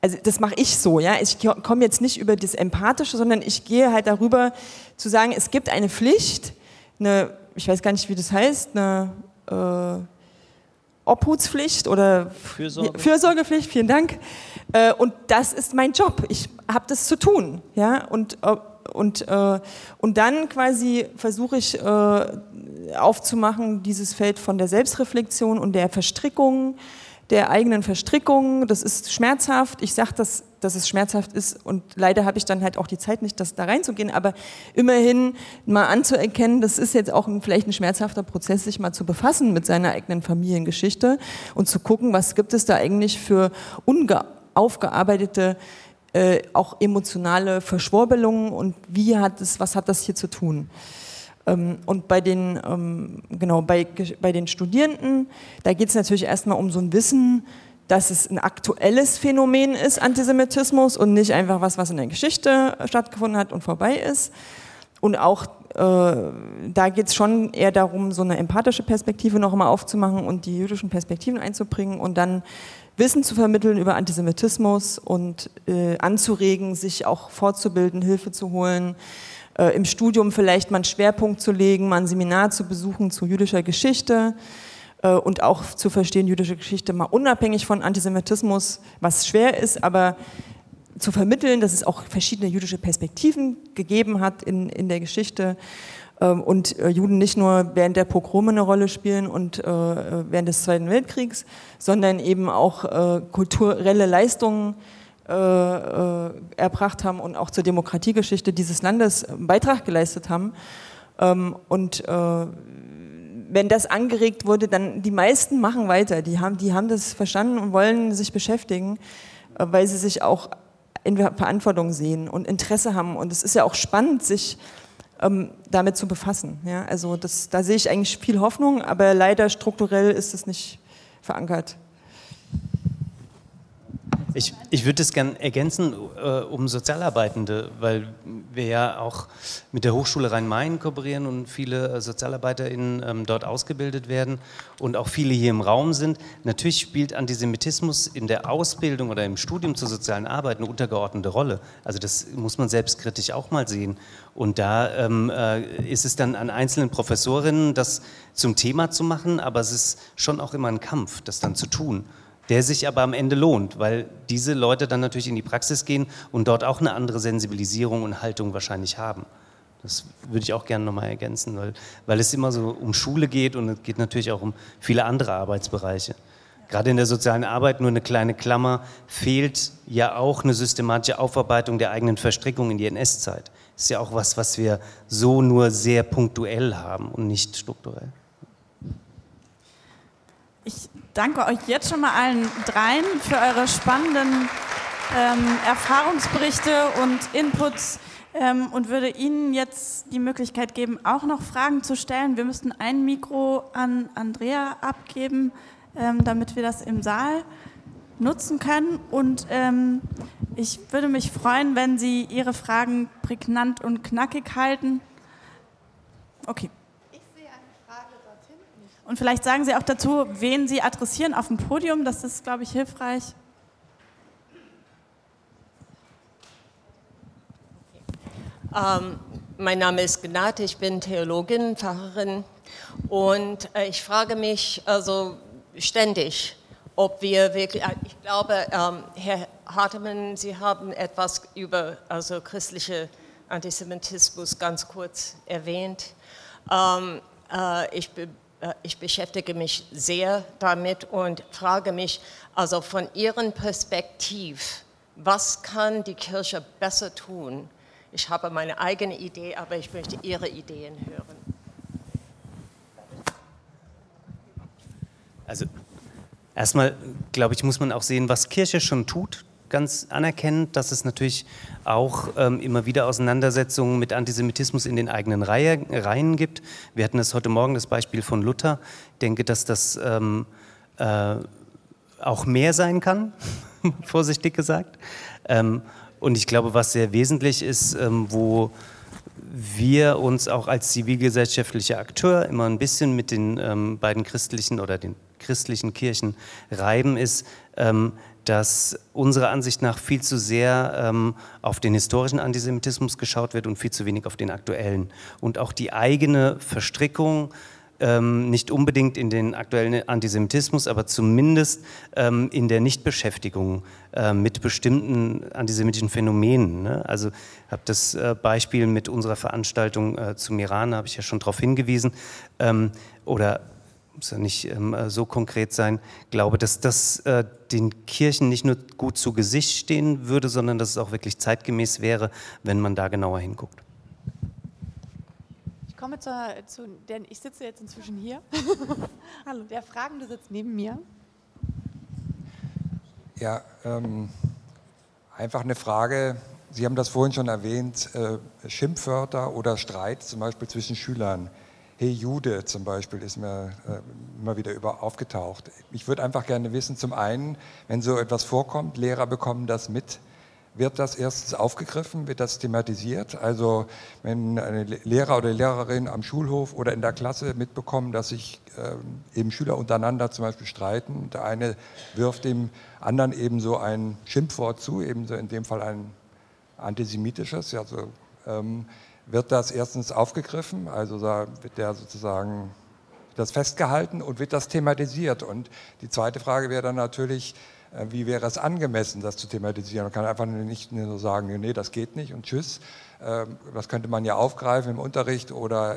also das mache ich so, ja, ich komme jetzt nicht über das Empathische, sondern ich gehe halt darüber zu sagen, es gibt eine Pflicht, eine, ich weiß gar nicht, wie das heißt, eine äh, Obhutspflicht oder Fürsorge. Fürsorgepflicht, vielen Dank. Äh, und das ist mein Job. Ich habe das zu tun, ja, und äh, und, äh, und dann quasi versuche ich äh, aufzumachen, dieses Feld von der Selbstreflexion und der Verstrickung, der eigenen Verstrickung. Das ist schmerzhaft. Ich sage, dass, dass es schmerzhaft ist und leider habe ich dann halt auch die Zeit nicht, das da reinzugehen, aber immerhin mal anzuerkennen, das ist jetzt auch ein, vielleicht ein schmerzhafter Prozess, sich mal zu befassen mit seiner eigenen Familiengeschichte und zu gucken, was gibt es da eigentlich für unaufgearbeitete äh, auch emotionale Verschwurbelungen und wie hat es, was hat das hier zu tun? Ähm, und bei den, ähm, genau, bei, bei den Studierenden, da geht es natürlich erstmal um so ein Wissen, dass es ein aktuelles Phänomen ist, Antisemitismus, und nicht einfach was, was in der Geschichte stattgefunden hat und vorbei ist. Und auch äh, da geht es schon eher darum, so eine empathische Perspektive noch einmal aufzumachen und die jüdischen Perspektiven einzubringen und dann Wissen zu vermitteln über Antisemitismus und äh, anzuregen, sich auch fortzubilden, Hilfe zu holen, äh, im Studium vielleicht mal einen Schwerpunkt zu legen, mal ein Seminar zu besuchen zu jüdischer Geschichte äh, und auch zu verstehen, jüdische Geschichte mal unabhängig von Antisemitismus, was schwer ist, aber zu vermitteln, dass es auch verschiedene jüdische Perspektiven gegeben hat in, in der Geschichte ähm, und äh, Juden nicht nur während der Pogrome eine Rolle spielen und äh, während des Zweiten Weltkriegs, sondern eben auch äh, kulturelle Leistungen erbracht haben und auch zur Demokratiegeschichte dieses Landes einen Beitrag geleistet haben. Ähm, und äh, wenn das angeregt wurde, dann die meisten machen weiter. Die haben, die haben das verstanden und wollen sich beschäftigen, äh, weil sie sich auch in Verantwortung sehen und Interesse haben. Und es ist ja auch spannend, sich ähm, damit zu befassen. Ja? Also das, da sehe ich eigentlich viel Hoffnung, aber leider strukturell ist es nicht verankert. Ich, ich würde das gerne ergänzen äh, um Sozialarbeitende, weil wir ja auch mit der Hochschule Rhein-Main kooperieren und viele äh, SozialarbeiterInnen ähm, dort ausgebildet werden und auch viele hier im Raum sind. Natürlich spielt Antisemitismus in der Ausbildung oder im Studium zur sozialen Arbeit eine untergeordnete Rolle. Also das muss man selbstkritisch auch mal sehen. Und da ähm, äh, ist es dann an einzelnen Professorinnen, das zum Thema zu machen, aber es ist schon auch immer ein Kampf, das dann zu tun der sich aber am Ende lohnt, weil diese Leute dann natürlich in die Praxis gehen und dort auch eine andere Sensibilisierung und Haltung wahrscheinlich haben. Das würde ich auch gerne nochmal ergänzen, weil, weil es immer so um Schule geht und es geht natürlich auch um viele andere Arbeitsbereiche. Gerade in der sozialen Arbeit, nur eine kleine Klammer, fehlt ja auch eine systematische Aufarbeitung der eigenen Verstrickung in die NS-Zeit. Ist ja auch was, was wir so nur sehr punktuell haben und nicht strukturell. Danke euch jetzt schon mal allen dreien für eure spannenden ähm, Erfahrungsberichte und Inputs ähm, und würde Ihnen jetzt die Möglichkeit geben, auch noch Fragen zu stellen. Wir müssten ein Mikro an Andrea abgeben, ähm, damit wir das im Saal nutzen können. Und ähm, ich würde mich freuen, wenn Sie Ihre Fragen prägnant und knackig halten. Okay. Ich sehe eine Frage dort hinten. Und vielleicht sagen Sie auch dazu, wen Sie adressieren auf dem Podium. Das ist, glaube ich, hilfreich. Ähm, mein Name ist Gnate, ich bin Theologin, Pfarrerin und äh, ich frage mich also ständig, ob wir wirklich, äh, ich glaube, ähm, Herr Hartemann, Sie haben etwas über also christliche Antisemitismus ganz kurz erwähnt. Ähm, äh, ich, äh, ich beschäftige mich sehr damit und frage mich, also von Ihren Perspektiv, was kann die Kirche besser tun, ich habe meine eigene Idee, aber ich möchte Ihre Ideen hören. Also erstmal, glaube ich, muss man auch sehen, was Kirche schon tut. Ganz anerkennend, dass es natürlich auch ähm, immer wieder Auseinandersetzungen mit Antisemitismus in den eigenen Reihe, Reihen gibt. Wir hatten das heute Morgen, das Beispiel von Luther. Ich denke, dass das ähm, äh, auch mehr sein kann, vorsichtig gesagt. Ähm, und ich glaube, was sehr wesentlich ist, ähm, wo wir uns auch als zivilgesellschaftlicher Akteur immer ein bisschen mit den ähm, beiden christlichen oder den christlichen Kirchen reiben, ist, ähm, dass unserer Ansicht nach viel zu sehr ähm, auf den historischen Antisemitismus geschaut wird und viel zu wenig auf den aktuellen. Und auch die eigene Verstrickung ähm, nicht unbedingt in den aktuellen Antisemitismus, aber zumindest ähm, in der Nichtbeschäftigung äh, mit bestimmten antisemitischen Phänomenen. Ne? Also habe das äh, Beispiel mit unserer Veranstaltung äh, zum Iran, habe ich ja schon darauf hingewiesen, ähm, oder muss ja nicht ähm, so konkret sein, glaube, dass das äh, den Kirchen nicht nur gut zu Gesicht stehen würde, sondern dass es auch wirklich zeitgemäß wäre, wenn man da genauer hinguckt komme zur, zu, denn ich sitze jetzt inzwischen hier. Hallo. Der Fragende sitzt neben mir. Ja, ähm, einfach eine Frage. Sie haben das vorhin schon erwähnt, äh, Schimpfwörter oder Streit zum Beispiel zwischen Schülern. Hey Jude zum Beispiel ist mir äh, immer wieder über aufgetaucht. Ich würde einfach gerne wissen, zum einen, wenn so etwas vorkommt, Lehrer bekommen das mit, wird das erstens aufgegriffen, wird das thematisiert. Also wenn eine Lehrer oder Lehrerin am Schulhof oder in der Klasse mitbekommen, dass sich äh, eben Schüler untereinander zum Beispiel streiten, der eine wirft dem anderen eben so ein Schimpfwort zu, eben so in dem Fall ein antisemitisches, also ähm, wird das erstens aufgegriffen, also da wird der sozusagen das festgehalten und wird das thematisiert. Und die zweite Frage wäre dann natürlich, äh, wie wäre es angemessen, das zu thematisieren? Man kann einfach nicht nur sagen, nee, das geht nicht und tschüss. Ähm, das könnte man ja aufgreifen im Unterricht oder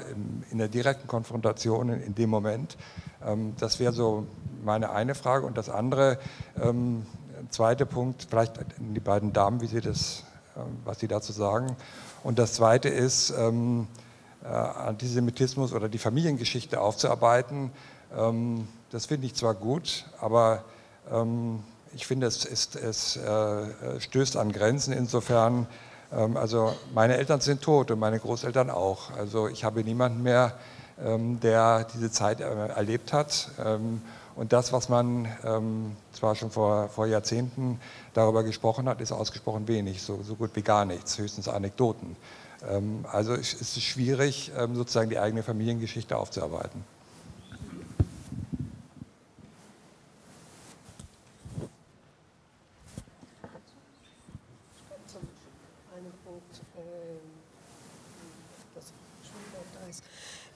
in der direkten Konfrontation in dem Moment. Ähm, das wäre so meine eine Frage. Und das andere, ähm, zweite Punkt, vielleicht die beiden Damen, wie sie das, was sie dazu sagen. Und das zweite ist, äh, Antisemitismus oder die Familiengeschichte aufzuarbeiten. Das finde ich zwar gut, aber ich finde, es, ist, es äh, stößt an Grenzen insofern. Ähm, also meine Eltern sind tot und meine Großeltern auch. Also ich habe niemanden mehr, ähm, der diese Zeit äh, erlebt hat. Und das, was man ähm, zwar schon vor, vor, Jahrzehnten darüber gesprochen hat, ist ausgesprochen wenig, so, so gut wie gar nichts, höchstens Anekdoten. Ähm, also es ist schwierig, ähm, sozusagen die eigene Familiengeschichte aufzuarbeiten.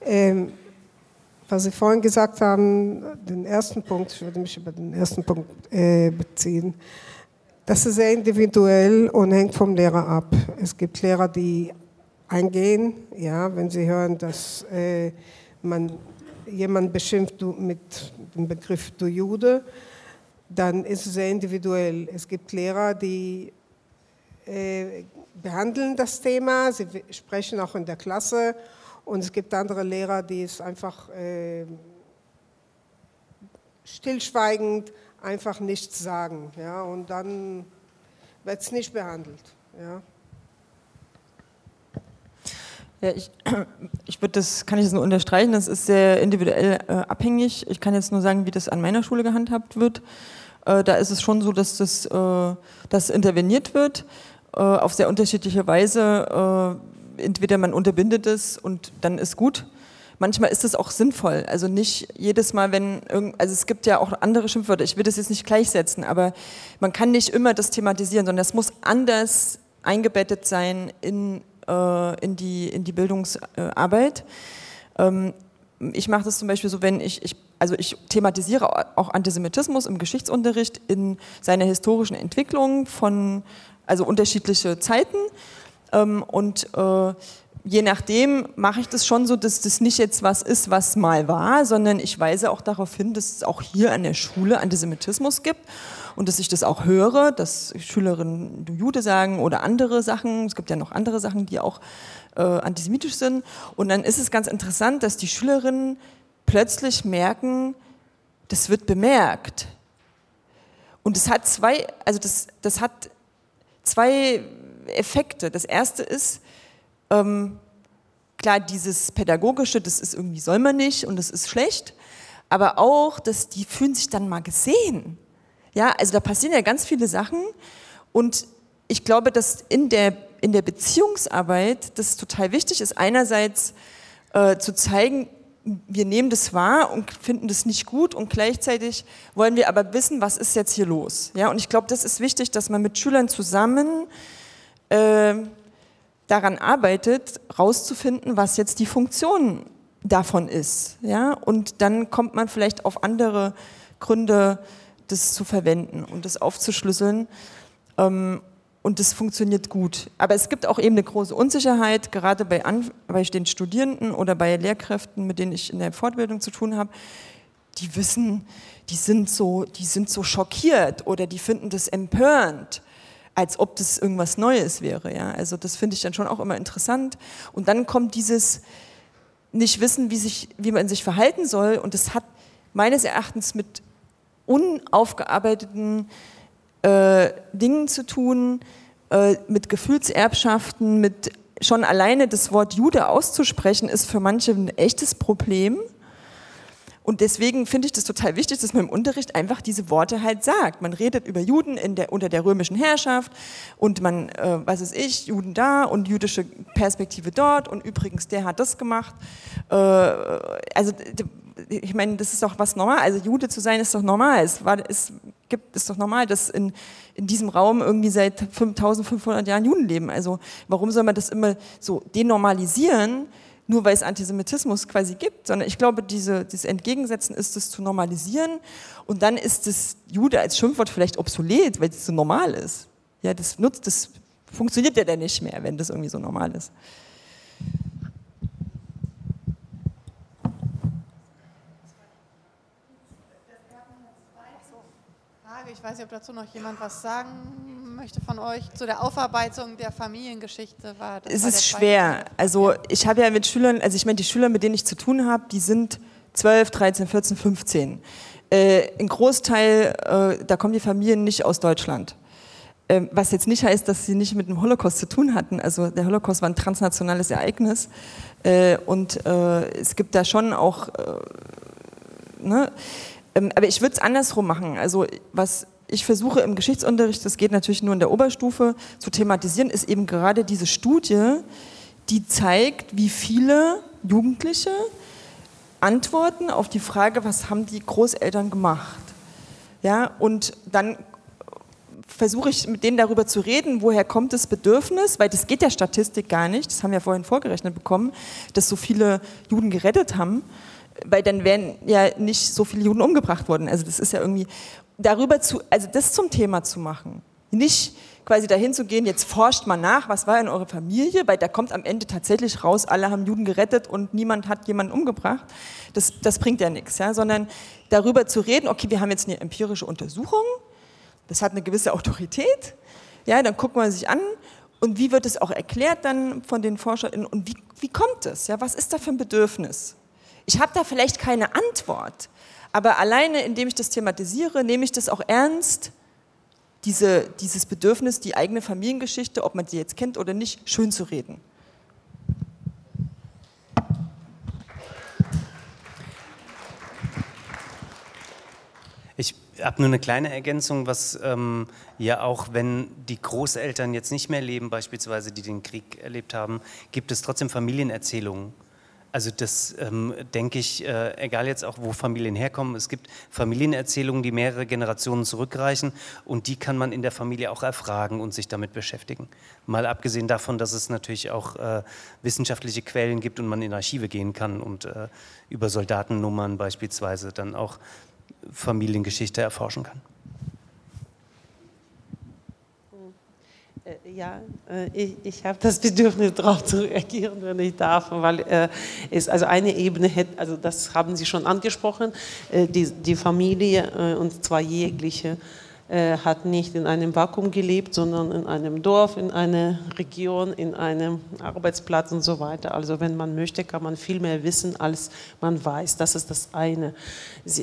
Ähm, was Sie vorhin gesagt haben, den ersten Punkt, ich würde mich über den ersten Punkt äh, beziehen. Das ist sehr individuell und hängt vom Lehrer ab. Es gibt Lehrer, die eingehen, ja, wenn sie hören, dass äh, man jemand beschimpft mit dem Begriff du Jude, dann ist es sehr individuell. Es gibt Lehrer, die äh, behandeln das Thema, sie sprechen auch in der Klasse und es gibt andere Lehrer, die es einfach äh, stillschweigend einfach nichts sagen. Ja, und dann wird es nicht behandelt. Ja. Ja, ich, ich würde das, kann ich das nur unterstreichen, das ist sehr individuell äh, abhängig. Ich kann jetzt nur sagen, wie das an meiner Schule gehandhabt wird. Äh, da ist es schon so, dass das äh, dass interveniert wird, äh, auf sehr unterschiedliche Weise. Entweder man unterbindet es und dann ist gut, manchmal ist es auch sinnvoll. Also nicht jedes Mal, wenn irgend, also es gibt ja auch andere Schimpfwörter, ich will das jetzt nicht gleichsetzen, aber man kann nicht immer das thematisieren, sondern das muss anders eingebettet sein in, äh, in, die, in die Bildungsarbeit. Ähm, ich mache das zum Beispiel so, wenn ich, ich, also ich thematisiere auch Antisemitismus im Geschichtsunterricht in seiner historischen Entwicklung von, also unterschiedliche Zeiten. Ähm, und äh, je nachdem mache ich das schon so, dass das nicht jetzt was ist, was mal war, sondern ich weise auch darauf hin, dass es auch hier an der Schule Antisemitismus gibt und dass ich das auch höre, dass Schülerinnen Jude sagen oder andere Sachen. Es gibt ja noch andere Sachen, die auch äh, antisemitisch sind. Und dann ist es ganz interessant, dass die Schülerinnen plötzlich merken, das wird bemerkt. Und es hat zwei, also das, das hat zwei Effekte. Das erste ist, ähm, klar, dieses Pädagogische, das ist irgendwie, soll man nicht und das ist schlecht, aber auch, dass die fühlen sich dann mal gesehen. Ja, also da passieren ja ganz viele Sachen und ich glaube, dass in der, in der Beziehungsarbeit das total wichtig ist, einerseits äh, zu zeigen, wir nehmen das wahr und finden das nicht gut und gleichzeitig wollen wir aber wissen, was ist jetzt hier los. Ja, und ich glaube, das ist wichtig, dass man mit Schülern zusammen äh, daran arbeitet, rauszufinden, was jetzt die Funktion davon ist. Ja, und dann kommt man vielleicht auf andere Gründe, das zu verwenden und das aufzuschlüsseln. Ähm, und das funktioniert gut. Aber es gibt auch eben eine große Unsicherheit, gerade bei, An bei den Studierenden oder bei Lehrkräften, mit denen ich in der Fortbildung zu tun habe. Die wissen, die sind so, die sind so schockiert oder die finden das empörend, als ob das irgendwas Neues wäre. Ja? Also das finde ich dann schon auch immer interessant. Und dann kommt dieses nicht wissen, wie, sich, wie man sich verhalten soll. Und das hat meines Erachtens mit unaufgearbeiteten äh, Dingen zu tun, äh, mit Gefühlserbschaften, mit schon alleine das Wort Jude auszusprechen, ist für manche ein echtes Problem. Und deswegen finde ich das total wichtig, dass man im Unterricht einfach diese Worte halt sagt. Man redet über Juden der, unter der römischen Herrschaft und man, äh, was ist ich, Juden da und jüdische Perspektive dort und übrigens der hat das gemacht. Äh, also ich meine, das ist doch was normal. Also Jude zu sein ist doch normal. Es war, es gibt, ist doch normal, dass in, in diesem Raum irgendwie seit 5500 Jahren Juden leben. Also warum soll man das immer so denormalisieren, nur weil es Antisemitismus quasi gibt? Sondern ich glaube, diese, dieses Entgegensetzen ist es zu normalisieren und dann ist das Jude als Schimpfwort vielleicht obsolet, weil es so normal ist. Ja, das nutzt, das funktioniert ja dann nicht mehr, wenn das irgendwie so normal ist. Ich weiß nicht, ob dazu noch jemand was sagen möchte von euch zu der Aufarbeitung der Familiengeschichte. War, es ist schwer. Also ich habe ja mit Schülern, also ich meine, die Schüler, mit denen ich zu tun habe, die sind 12, 13, 14, 15. Äh, ein Großteil, äh, da kommen die Familien nicht aus Deutschland. Äh, was jetzt nicht heißt, dass sie nicht mit dem Holocaust zu tun hatten. Also der Holocaust war ein transnationales Ereignis. Äh, und äh, es gibt da schon auch... Äh, ne? Ähm, aber ich würde es andersrum machen. Also was ich versuche im Geschichtsunterricht, das geht natürlich nur in der Oberstufe, zu thematisieren, ist eben gerade diese Studie, die zeigt, wie viele Jugendliche antworten auf die Frage, was haben die Großeltern gemacht. Ja, und dann versuche ich mit denen darüber zu reden, woher kommt das Bedürfnis, weil das geht der Statistik gar nicht, das haben wir vorhin vorgerechnet bekommen, dass so viele Juden gerettet haben weil dann wären ja nicht so viele Juden umgebracht worden. Also das ist ja irgendwie darüber zu, also das zum Thema zu machen, nicht quasi dahin zu gehen, jetzt forscht mal nach, was war in eurer Familie, weil da kommt am Ende tatsächlich raus, alle haben Juden gerettet und niemand hat jemanden umgebracht. Das, das bringt ja nichts, ja, sondern darüber zu reden, okay, wir haben jetzt eine empirische Untersuchung, das hat eine gewisse Autorität, ja, dann guckt man sich an und wie wird es auch erklärt dann von den ForscherInnen und wie, wie kommt es, ja, was ist da für ein Bedürfnis? Ich habe da vielleicht keine Antwort, aber alleine indem ich das thematisiere, nehme ich das auch ernst, diese, dieses Bedürfnis, die eigene Familiengeschichte, ob man sie jetzt kennt oder nicht, schön zu reden. Ich habe nur eine kleine Ergänzung, was ähm, ja auch, wenn die Großeltern jetzt nicht mehr leben, beispielsweise, die den Krieg erlebt haben, gibt es trotzdem Familienerzählungen Also das ähm, denke ich, äh, egal jetzt auch, wo Familien herkommen, es gibt Familienerzählungen, die mehrere Generationen zurückreichen und die kann man in der Familie auch erfragen und sich damit beschäftigen. Mal abgesehen davon, dass es natürlich auch äh, wissenschaftliche Quellen gibt und man in Archive gehen kann und äh, über Soldatennummern beispielsweise dann auch Familiengeschichte erforschen kann. Ja, äh, ich, ich habe das Bedürfnis, darauf zu reagieren, wenn ich darf, weil äh, es also eine Ebene hätte, also das haben Sie schon angesprochen, äh, die, die Familie äh, und zwar jegliche äh, hat nicht in einem Vakuum gelebt, sondern in einem Dorf, in einer Region, in einem Arbeitsplatz und so weiter. Also wenn man möchte, kann man viel mehr wissen, als man weiß. Das ist das eine.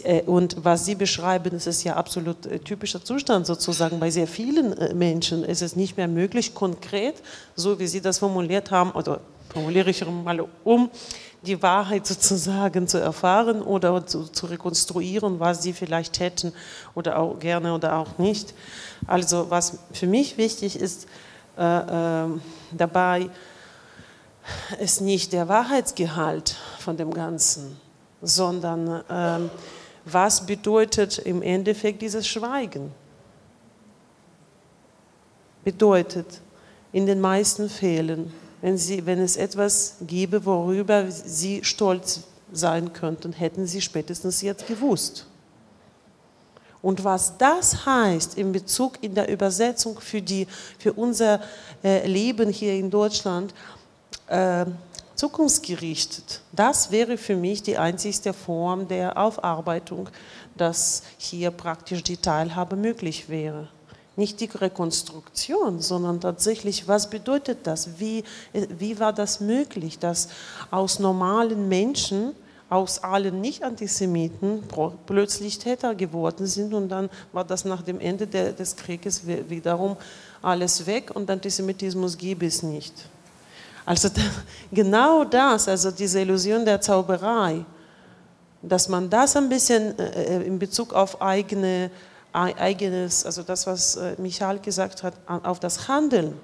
Äh, und was Sie beschreiben, das ist ja absolut äh, typischer Zustand sozusagen. Bei sehr vielen äh, Menschen ist es nicht mehr möglich, konkret, so wie Sie das formuliert haben, oder formuliere ich mal um, die Wahrheit sozusagen zu erfahren oder zu, zu, rekonstruieren, was sie vielleicht hätten oder auch gerne oder auch nicht. Also was für mich wichtig ist äh, äh, dabei, ist nicht der Wahrheitsgehalt von dem Ganzen, sondern äh, was bedeutet im Endeffekt dieses Schweigen? Bedeutet in den meisten Fällen wenn, sie, wenn es etwas gäbe, worüber Sie stolz sein könnten, hätten Sie spätestens jetzt gewusst. Und was das heißt in Bezug in der Übersetzung für, die, für unser äh, Leben hier in Deutschland, äh, zukunftsgerichtet, das wäre für mich die einzigste Form der Aufarbeitung, dass hier praktisch die Teilhabe möglich wäre nicht die Rekonstruktion, sondern tatsächlich, was bedeutet das? Wie, wie war das möglich, dass aus normalen Menschen, aus allen Nicht-Antisemiten plötzlich Täter geworden sind und dann war das nach dem Ende der, des Krieges wiederum alles weg und Antisemitismus gibt es nicht. Also genau das, also diese Illusion der Zauberei, dass man das ein bisschen äh, äh, in Bezug auf eigene eigenes, also das, was äh, Michael gesagt hat, auf das Handeln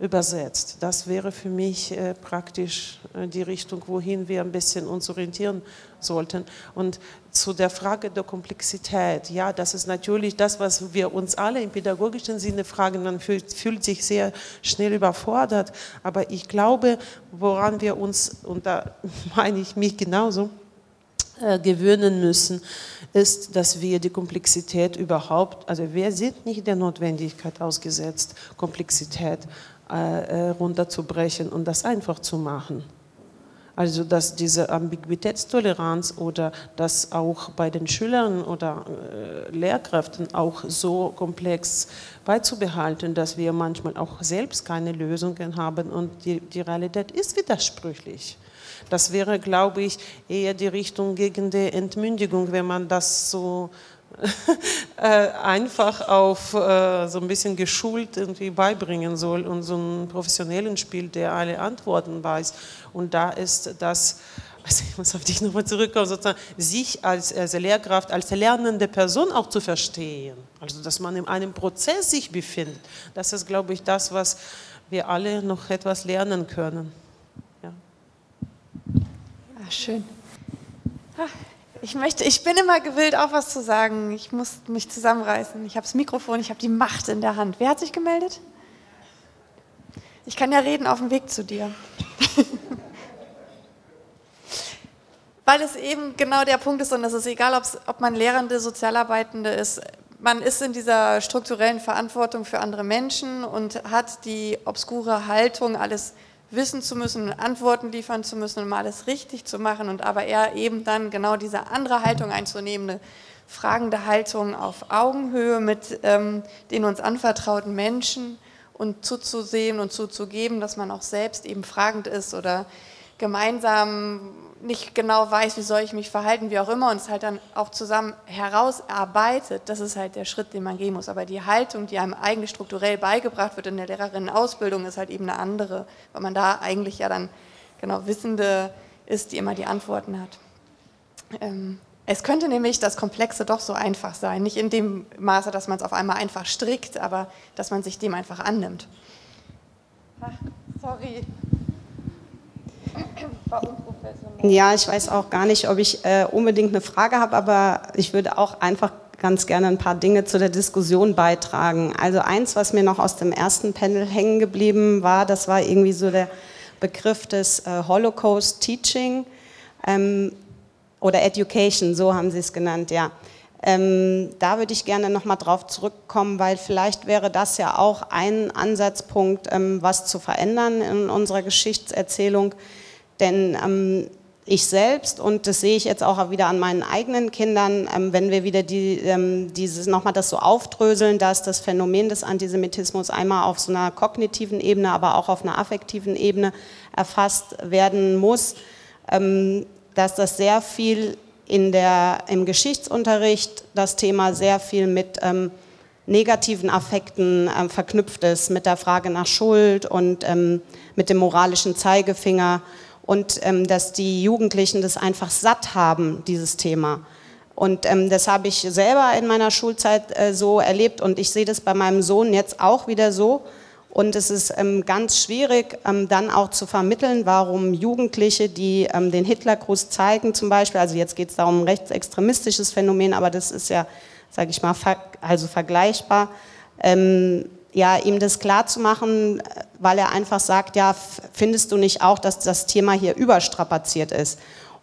übersetzt. Das wäre für mich äh, praktisch äh, die Richtung, wohin wir ein bisschen uns orientieren sollten. Und zu der Frage der Komplexität, ja, das ist natürlich das, was wir uns alle im pädagogischen Sinne fragen. Man fühlt, fühlt sich sehr schnell überfordert. Aber ich glaube, woran wir uns, und da meine ich mich genauso, äh, gewöhnen müssen, ist, dass wir die Komplexität überhaupt, also wir sind nicht der Notwendigkeit ausgesetzt, Komplexität äh, äh, runterzubrechen und das einfach zu machen. Also dass diese Ambiguitätstoleranz oder das auch bei den Schülern oder äh, Lehrkräften auch so komplex beizubehalten, dass wir manchmal auch selbst keine Lösungen haben und die, die Realität ist widersprüchlich. Das wäre, glaube ich, eher die Richtung gegen die Entmündigung, wenn man das so äh, einfach auf äh, so ein bisschen geschult irgendwie beibringen soll und so einen professionellen Spiel, der alle Antworten weiß. Und da ist das, also ich muss auf dich nochmal zurückkommen, sozusagen, sich als, als Lehrkraft, als lernende Person auch zu verstehen. Also, dass man in einem Prozess sich befindet. Das ist, glaube ich, das, was wir alle noch etwas lernen können schön. Ich, möchte, ich bin immer gewillt, auch was zu sagen. Ich muss mich zusammenreißen. Ich habe das Mikrofon, ich habe die Macht in der Hand. Wer hat sich gemeldet? Ich kann ja reden auf dem Weg zu dir. Weil es eben genau der Punkt ist und es ist egal, ob man Lehrende, Sozialarbeitende ist. Man ist in dieser strukturellen Verantwortung für andere Menschen und hat die obskure Haltung, alles wissen zu müssen und Antworten liefern zu müssen mal alles richtig zu machen und aber eher eben dann genau diese andere Haltung einzunehmen, eine fragende Haltung auf Augenhöhe mit ähm, den uns anvertrauten Menschen und zuzusehen und zuzugeben, dass man auch selbst eben fragend ist oder gemeinsam nicht genau weiß, wie soll ich mich verhalten, wie auch immer, und es halt dann auch zusammen herausarbeitet, das ist halt der Schritt, den man gehen muss. Aber die Haltung, die einem eigentlich strukturell beigebracht wird in der Lehrerinnenausbildung, ist halt eben eine andere, weil man da eigentlich ja dann genau Wissende ist, die immer die Antworten hat. Ähm, es könnte nämlich das Komplexe doch so einfach sein, nicht in dem Maße, dass man es auf einmal einfach strickt, aber dass man sich dem einfach annimmt. Ach, sorry. Ja, ich weiß auch gar nicht, ob ich äh, unbedingt eine Frage habe, aber ich würde auch einfach ganz gerne ein paar Dinge zu der Diskussion beitragen. Also eins, was mir noch aus dem ersten Panel hängen geblieben war, das war irgendwie so der Begriff des äh, Holocaust Teaching ähm, oder Education, so haben Sie es genannt, ja. Ähm, da würde ich gerne nochmal drauf zurückkommen, weil vielleicht wäre das ja auch ein Ansatzpunkt, ähm, was zu verändern in unserer Geschichtserzählung. Denn ähm, ich selbst, und das sehe ich jetzt auch wieder an meinen eigenen Kindern, ähm, wenn wir wieder die, ähm, dieses nochmal das so aufdröseln, dass das Phänomen des Antisemitismus einmal auf so einer kognitiven Ebene, aber auch auf einer affektiven Ebene erfasst werden muss, ähm, dass das sehr viel in der, im Geschichtsunterricht das Thema sehr viel mit ähm, negativen Affekten ähm, verknüpft ist, mit der Frage nach Schuld und ähm, mit dem moralischen Zeigefinger und ähm, dass die Jugendlichen das einfach satt haben, dieses Thema. Und ähm, das habe ich selber in meiner Schulzeit äh, so erlebt und ich sehe das bei meinem Sohn jetzt auch wieder so. Und es ist ähm, ganz schwierig, ähm, dann auch zu vermitteln, warum Jugendliche, die ähm, den Hitlergruß zeigen zum Beispiel, also jetzt geht es darum, rechtsextremistisches Phänomen, aber das ist ja, sage ich mal, ver also vergleichbar, ähm, ja, ihm das klar zu machen, weil er einfach sagt, ja, findest du nicht auch, dass das Thema hier überstrapaziert ist?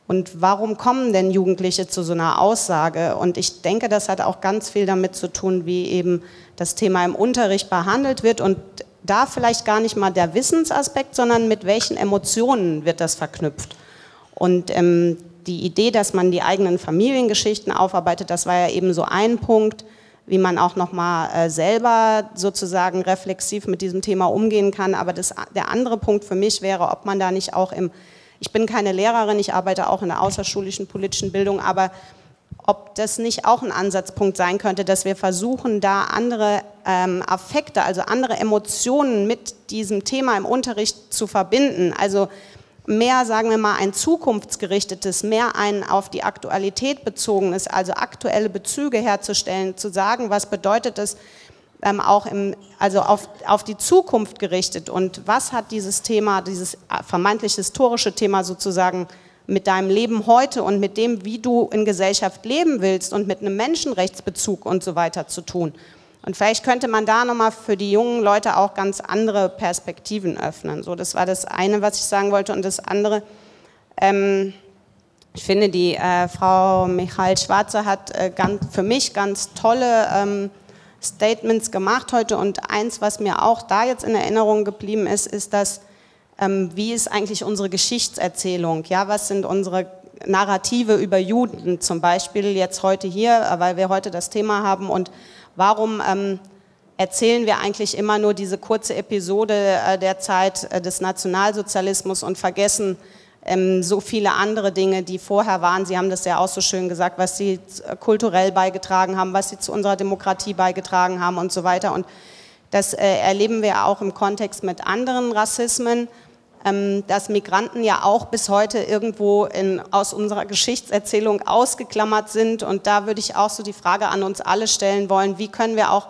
Und warum kommen denn Jugendliche zu so einer Aussage? Und ich denke, das hat auch ganz viel damit zu tun, wie eben das Thema im Unterricht behandelt wird und da vielleicht gar nicht mal der Wissensaspekt, sondern mit welchen Emotionen wird das verknüpft. Und ähm, die Idee, dass man die eigenen Familiengeschichten aufarbeitet, das war ja eben so ein Punkt wie man auch nochmal äh, selber sozusagen reflexiv mit diesem Thema umgehen kann. Aber das, der andere Punkt für mich wäre, ob man da nicht auch im, ich bin keine Lehrerin, ich arbeite auch in der außerschulischen politischen Bildung, aber ob das nicht auch ein Ansatzpunkt sein könnte, dass wir versuchen, da andere ähm, Affekte, also andere Emotionen mit diesem Thema im Unterricht zu verbinden. Also mehr, sagen wir mal, ein zukunftsgerichtetes, mehr ein auf die Aktualität bezogenes, also aktuelle Bezüge herzustellen, zu sagen, was bedeutet es ähm, auch im, also auf, auf die Zukunft gerichtet und was hat dieses Thema, dieses vermeintlich historische Thema sozusagen mit deinem Leben heute und mit dem, wie du in Gesellschaft leben willst und mit einem Menschenrechtsbezug und so weiter zu tun. Und vielleicht könnte man da nochmal für die jungen Leute auch ganz andere Perspektiven öffnen. So, das war das eine, was ich sagen wollte. Und das andere, ähm, ich finde, die äh, Frau Michael Schwarze hat äh, ganz, für mich ganz tolle ähm, Statements gemacht heute. Und eins, was mir auch da jetzt in Erinnerung geblieben ist, ist, dass ähm, wie ist eigentlich unsere Geschichtserzählung? Ja, was sind unsere Narrative über Juden zum Beispiel jetzt heute hier, weil wir heute das Thema haben und Warum ähm, erzählen wir eigentlich immer nur diese kurze Episode äh, der Zeit äh, des Nationalsozialismus und vergessen ähm, so viele andere Dinge, die vorher waren? Sie haben das ja auch so schön gesagt, was sie äh, kulturell beigetragen haben, was sie zu unserer Demokratie beigetragen haben und so weiter. Und das äh, erleben wir auch im Kontext mit anderen Rassismen dass Migranten ja auch bis heute irgendwo in, aus unserer Geschichtserzählung ausgeklammert sind. Und da würde ich auch so die Frage an uns alle stellen wollen, wie können wir auch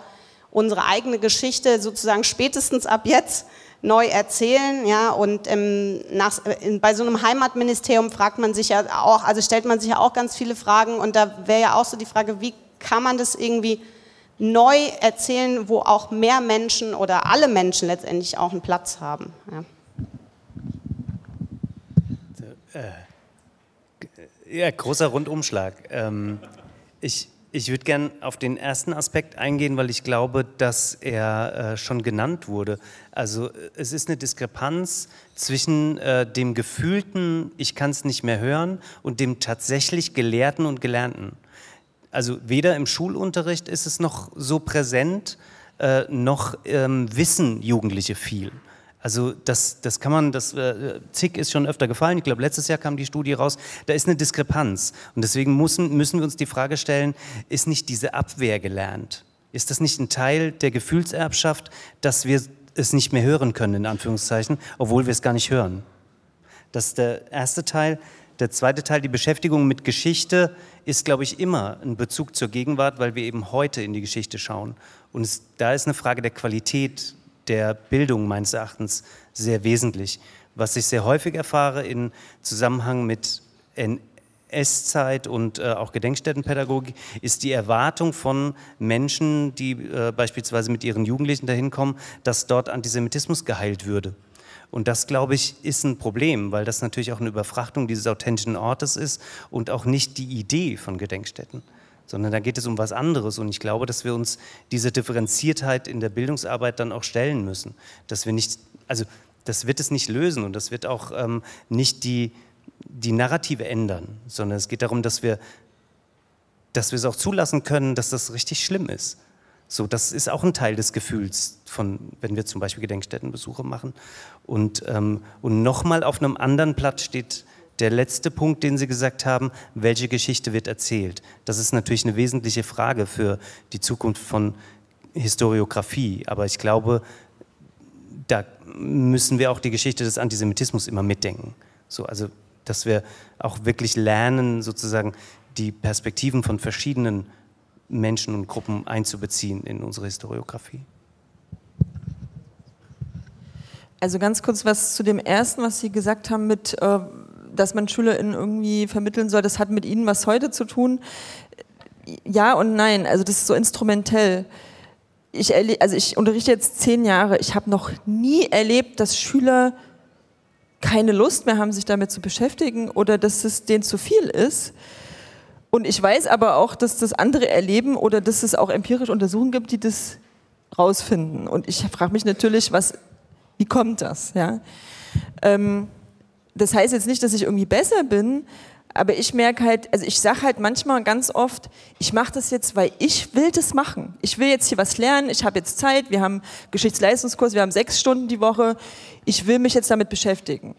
unsere eigene Geschichte sozusagen spätestens ab jetzt neu erzählen, ja, und ähm, nach, in, bei so einem Heimatministerium fragt man sich ja auch, also stellt man sich ja auch ganz viele Fragen und da wäre ja auch so die Frage, wie kann man das irgendwie neu erzählen, wo auch mehr Menschen oder alle Menschen letztendlich auch einen Platz haben. Ja. Äh, ja, großer Rundumschlag. Ähm, ich ich würde gern auf den ersten Aspekt eingehen, weil ich glaube, dass er äh, schon genannt wurde. Also es ist eine Diskrepanz zwischen äh, dem gefühlten, ich kann es nicht mehr hören, und dem tatsächlich gelehrten und gelernten. Also weder im Schulunterricht ist es noch so präsent, äh, noch ähm, wissen Jugendliche viel. Also das, das kann man, das äh, ZIG ist schon öfter gefallen. Ich glaube, letztes Jahr kam die Studie raus. Da ist eine Diskrepanz. Und deswegen müssen, müssen wir uns die Frage stellen, ist nicht diese Abwehr gelernt? Ist das nicht ein Teil der Gefühlserbschaft, dass wir es nicht mehr hören können, in Anführungszeichen, obwohl wir es gar nicht hören? Das ist der erste Teil. Der zweite Teil, die Beschäftigung mit Geschichte, ist, glaube ich, immer ein Bezug zur Gegenwart, weil wir eben heute in die Geschichte schauen. Und es, da ist eine Frage der Qualität der Bildung meines Erachtens sehr wesentlich. Was ich sehr häufig erfahre in Zusammenhang mit NS-Zeit und äh, auch Gedenkstättenpädagogik, ist die Erwartung von Menschen, die äh, beispielsweise mit ihren Jugendlichen dahin kommen, dass dort Antisemitismus geheilt würde. Und das, glaube ich, ist ein Problem, weil das natürlich auch eine Überfrachtung dieses authentischen Ortes ist und auch nicht die Idee von Gedenkstätten sondern da geht es um was anderes. Und ich glaube, dass wir uns diese Differenziertheit in der Bildungsarbeit dann auch stellen müssen. Dass wir nicht, also das wird es nicht lösen und das wird auch ähm, nicht die, die Narrative ändern, sondern es geht darum, dass wir, dass wir es auch zulassen können, dass das richtig schlimm ist. So, das ist auch ein Teil des Gefühls von, wenn wir zum Beispiel Gedenkstättenbesuche machen. Und, ähm, und nochmal auf einem anderen Platz steht der letzte Punkt, den Sie gesagt haben, welche Geschichte wird erzählt? Das ist natürlich eine wesentliche Frage für die Zukunft von Historiografie. Aber ich glaube, da müssen wir auch die Geschichte des Antisemitismus immer mitdenken. So, also, dass wir auch wirklich lernen, sozusagen die Perspektiven von verschiedenen Menschen und Gruppen einzubeziehen in unsere Historiografie. Also ganz kurz was zu dem ersten, was Sie gesagt haben mit äh, dass man SchülerInnen irgendwie vermitteln soll, das hat mit ihnen was heute zu tun. Ja und nein, also das ist so instrumentell. Ich, also ich unterrichte jetzt zehn Jahre, ich habe noch nie erlebt, dass Schüler keine Lust mehr haben, sich damit zu beschäftigen oder dass es denen zu viel ist. Und ich weiß aber auch, dass das andere erleben oder dass es auch empirische Untersuchungen gibt, die das rausfinden. Und ich frage mich natürlich, was, wie kommt das? Ja? Ähm, das heißt jetzt nicht, dass ich irgendwie besser bin, aber ich merke halt, also ich sage halt manchmal ganz oft, ich mache das jetzt, weil ich will das machen. Ich will jetzt hier was lernen, ich habe jetzt Zeit, wir haben Geschichtsleistungskurs, wir haben sechs Stunden die Woche, ich will mich jetzt damit beschäftigen.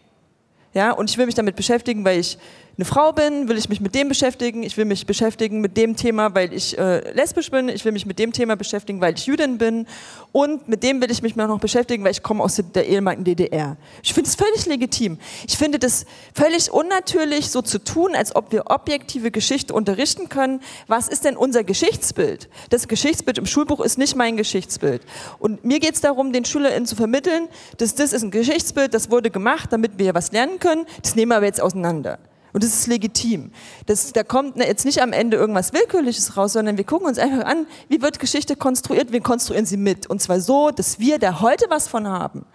Ja, und ich will mich damit beschäftigen, weil ich eine Frau bin, will ich mich mit dem beschäftigen. Ich will mich beschäftigen mit dem Thema, weil ich äh, lesbisch bin. Ich will mich mit dem Thema beschäftigen, weil ich Jüdin bin. Und mit dem will ich mich noch beschäftigen, weil ich komme aus der ehemaligen DDR. Ich finde es völlig legitim. Ich finde das völlig unnatürlich, so zu tun, als ob wir objektive Geschichte unterrichten können. Was ist denn unser Geschichtsbild? Das Geschichtsbild im Schulbuch ist nicht mein Geschichtsbild. Und mir geht es darum, den SchülerInnen zu vermitteln, dass das ist ein Geschichtsbild, das wurde gemacht, damit wir was lernen können. Das nehmen wir aber jetzt auseinander. Und das ist legitim. Das, da kommt jetzt nicht am Ende irgendwas Willkürliches raus, sondern wir gucken uns einfach an, wie wird Geschichte konstruiert, wir konstruieren sie mit. Und zwar so, dass wir da heute was von haben.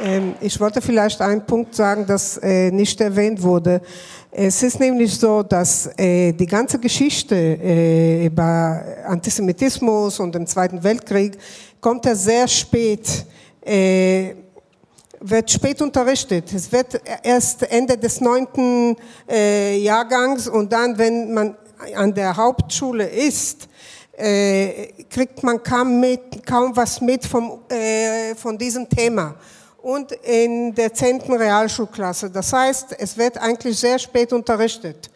Ähm, ich wollte vielleicht einen Punkt sagen, das äh, nicht erwähnt wurde. Es ist nämlich so, dass äh, die ganze Geschichte äh, über Antisemitismus und den Zweiten Weltkrieg kommt ja sehr spät, äh, wird spät unterrichtet. Es wird erst Ende des neunten äh, Jahrgangs und dann, wenn man an der Hauptschule ist, äh, kriegt man kaum, mit, kaum was mit vom, äh, von diesem Thema und in der 10. Realschulklasse. Das heißt, es wird eigentlich sehr spät unterrichtet.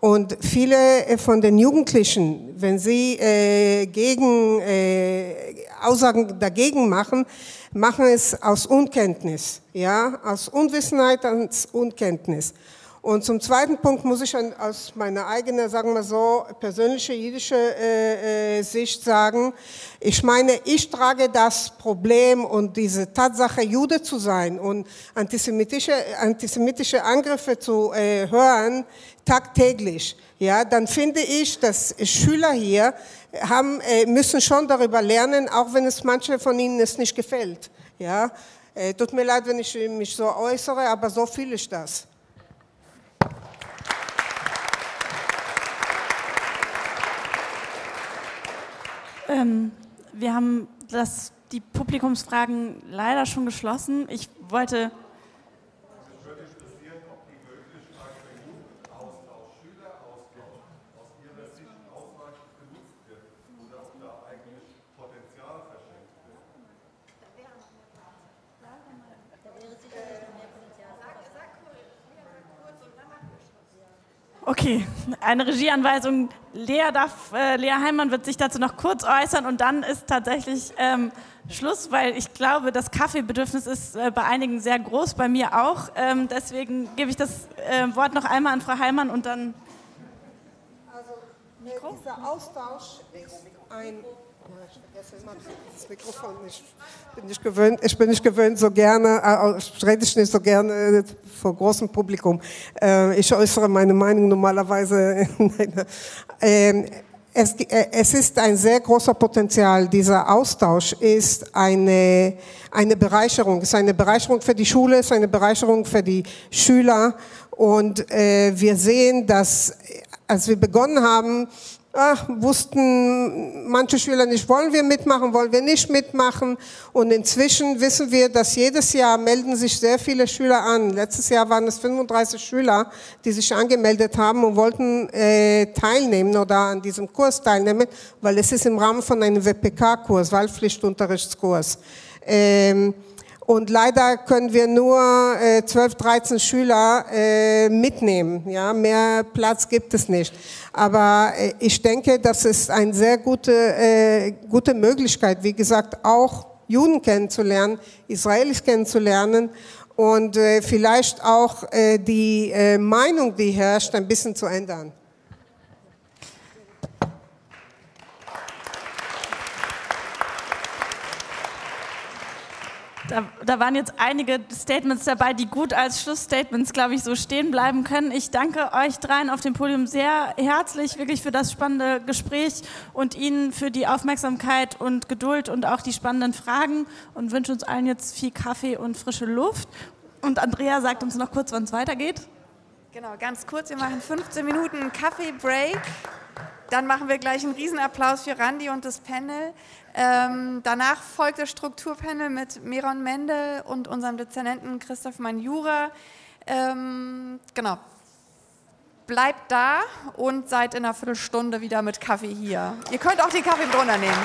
Und viele äh, von den Jugendlichen, wenn sie äh, gegen, äh, Aussagen dagegen machen, machen es aus Unkenntnis, ja, aus Unwissenheit, aus Unkenntnis. Und zum zweiten Punkt muss ich aus meiner eigenen, sagen wir so, persönliche jüdische äh, äh, Sicht sagen, ich meine, ich trage das Problem und diese Tatsache, Jude zu sein und antisemitische, antisemitische Angriffe zu äh, hören, tagtäglich. Ja, dann finde ich, dass Schüler hier haben, äh, müssen schon darüber lernen, auch wenn es manche von ihnen es nicht gefällt. Ja, äh, tut mir leid, wenn ich mich so äußere, aber so fühle ich das. Ähm, wir haben das, die Publikumsfragen leider schon geschlossen. Ich wollte Okay, eine Regieanweisung. Lea, darf, äh, Lea Heimann wird sich dazu noch kurz äußern und dann ist tatsächlich ähm, Schluss, weil ich glaube, das Kaffeebedürfnis ist äh, bei einigen sehr groß, bei mir auch. Ähm, deswegen gebe ich das äh, Wort noch einmal an Frau Heimann und dann. Also Dieser Austausch ist ein. Ich das Mikrofon. Ich bin nicht gewöhnt, ich bin nicht gewöhnt so gerne, äh, rede ich nicht so gerne äh, vor großem Publikum. Äh, ich äußere meine Meinung normalerweise. ähm, es, äh, es, ist ein sehr großer Potenzial. Dieser Austausch ist eine, eine Bereicherung. Es ist eine Bereicherung für die Schule, es ist eine Bereicherung für die Schüler. Und äh, wir sehen, dass als wir begonnen haben, ach, wussten manche Schüler nicht, wollen wir mitmachen, wollen wir nicht mitmachen. Und inzwischen wissen wir, dass jedes Jahr melden sich sehr viele Schüler an. Letztes Jahr waren es 35 Schüler, die sich angemeldet haben und wollten äh, teilnehmen oder an diesem Kurs teilnehmen, weil es ist im Rahmen von einem WPK-Kurs, Wahlpflichtunterrichtskurs. Ähm, und leider können wir nur äh, 12, 13 Schüler äh, mitnehmen. Ja, mehr Platz gibt es nicht. Aber äh, ich denke, das ist eine sehr gute, äh, gute Möglichkeit, wie gesagt, auch Juden kennenzulernen, Israelis kennenzulernen und äh, vielleicht auch äh, die äh, Meinung, die herrscht, ein bisschen zu ändern. Da, da, waren jetzt einige Statements dabei, die gut als Schlussstatements, glaube ich, so stehen bleiben können. Ich danke euch dreien auf dem Podium sehr herzlich, wirklich für das spannende Gespräch und Ihnen für die Aufmerksamkeit und Geduld und auch die spannenden Fragen und wünsche uns allen jetzt viel Kaffee und frische Luft. Und Andrea sagt uns noch kurz, wann es weitergeht. Genau, ganz kurz, wir machen 15 Minuten Kaffee-Break. Dann machen wir gleich einen Riesenapplaus für Randy und das Panel. Ähm, danach folgt das Strukturpanel mit Miron Mendel und unserem Dezernenten Christoph Manjura. Ähm, genau. Bleibt da und seid in einer Viertelstunde wieder mit Kaffee hier. Ihr könnt auch den Kaffee drunter nehmen.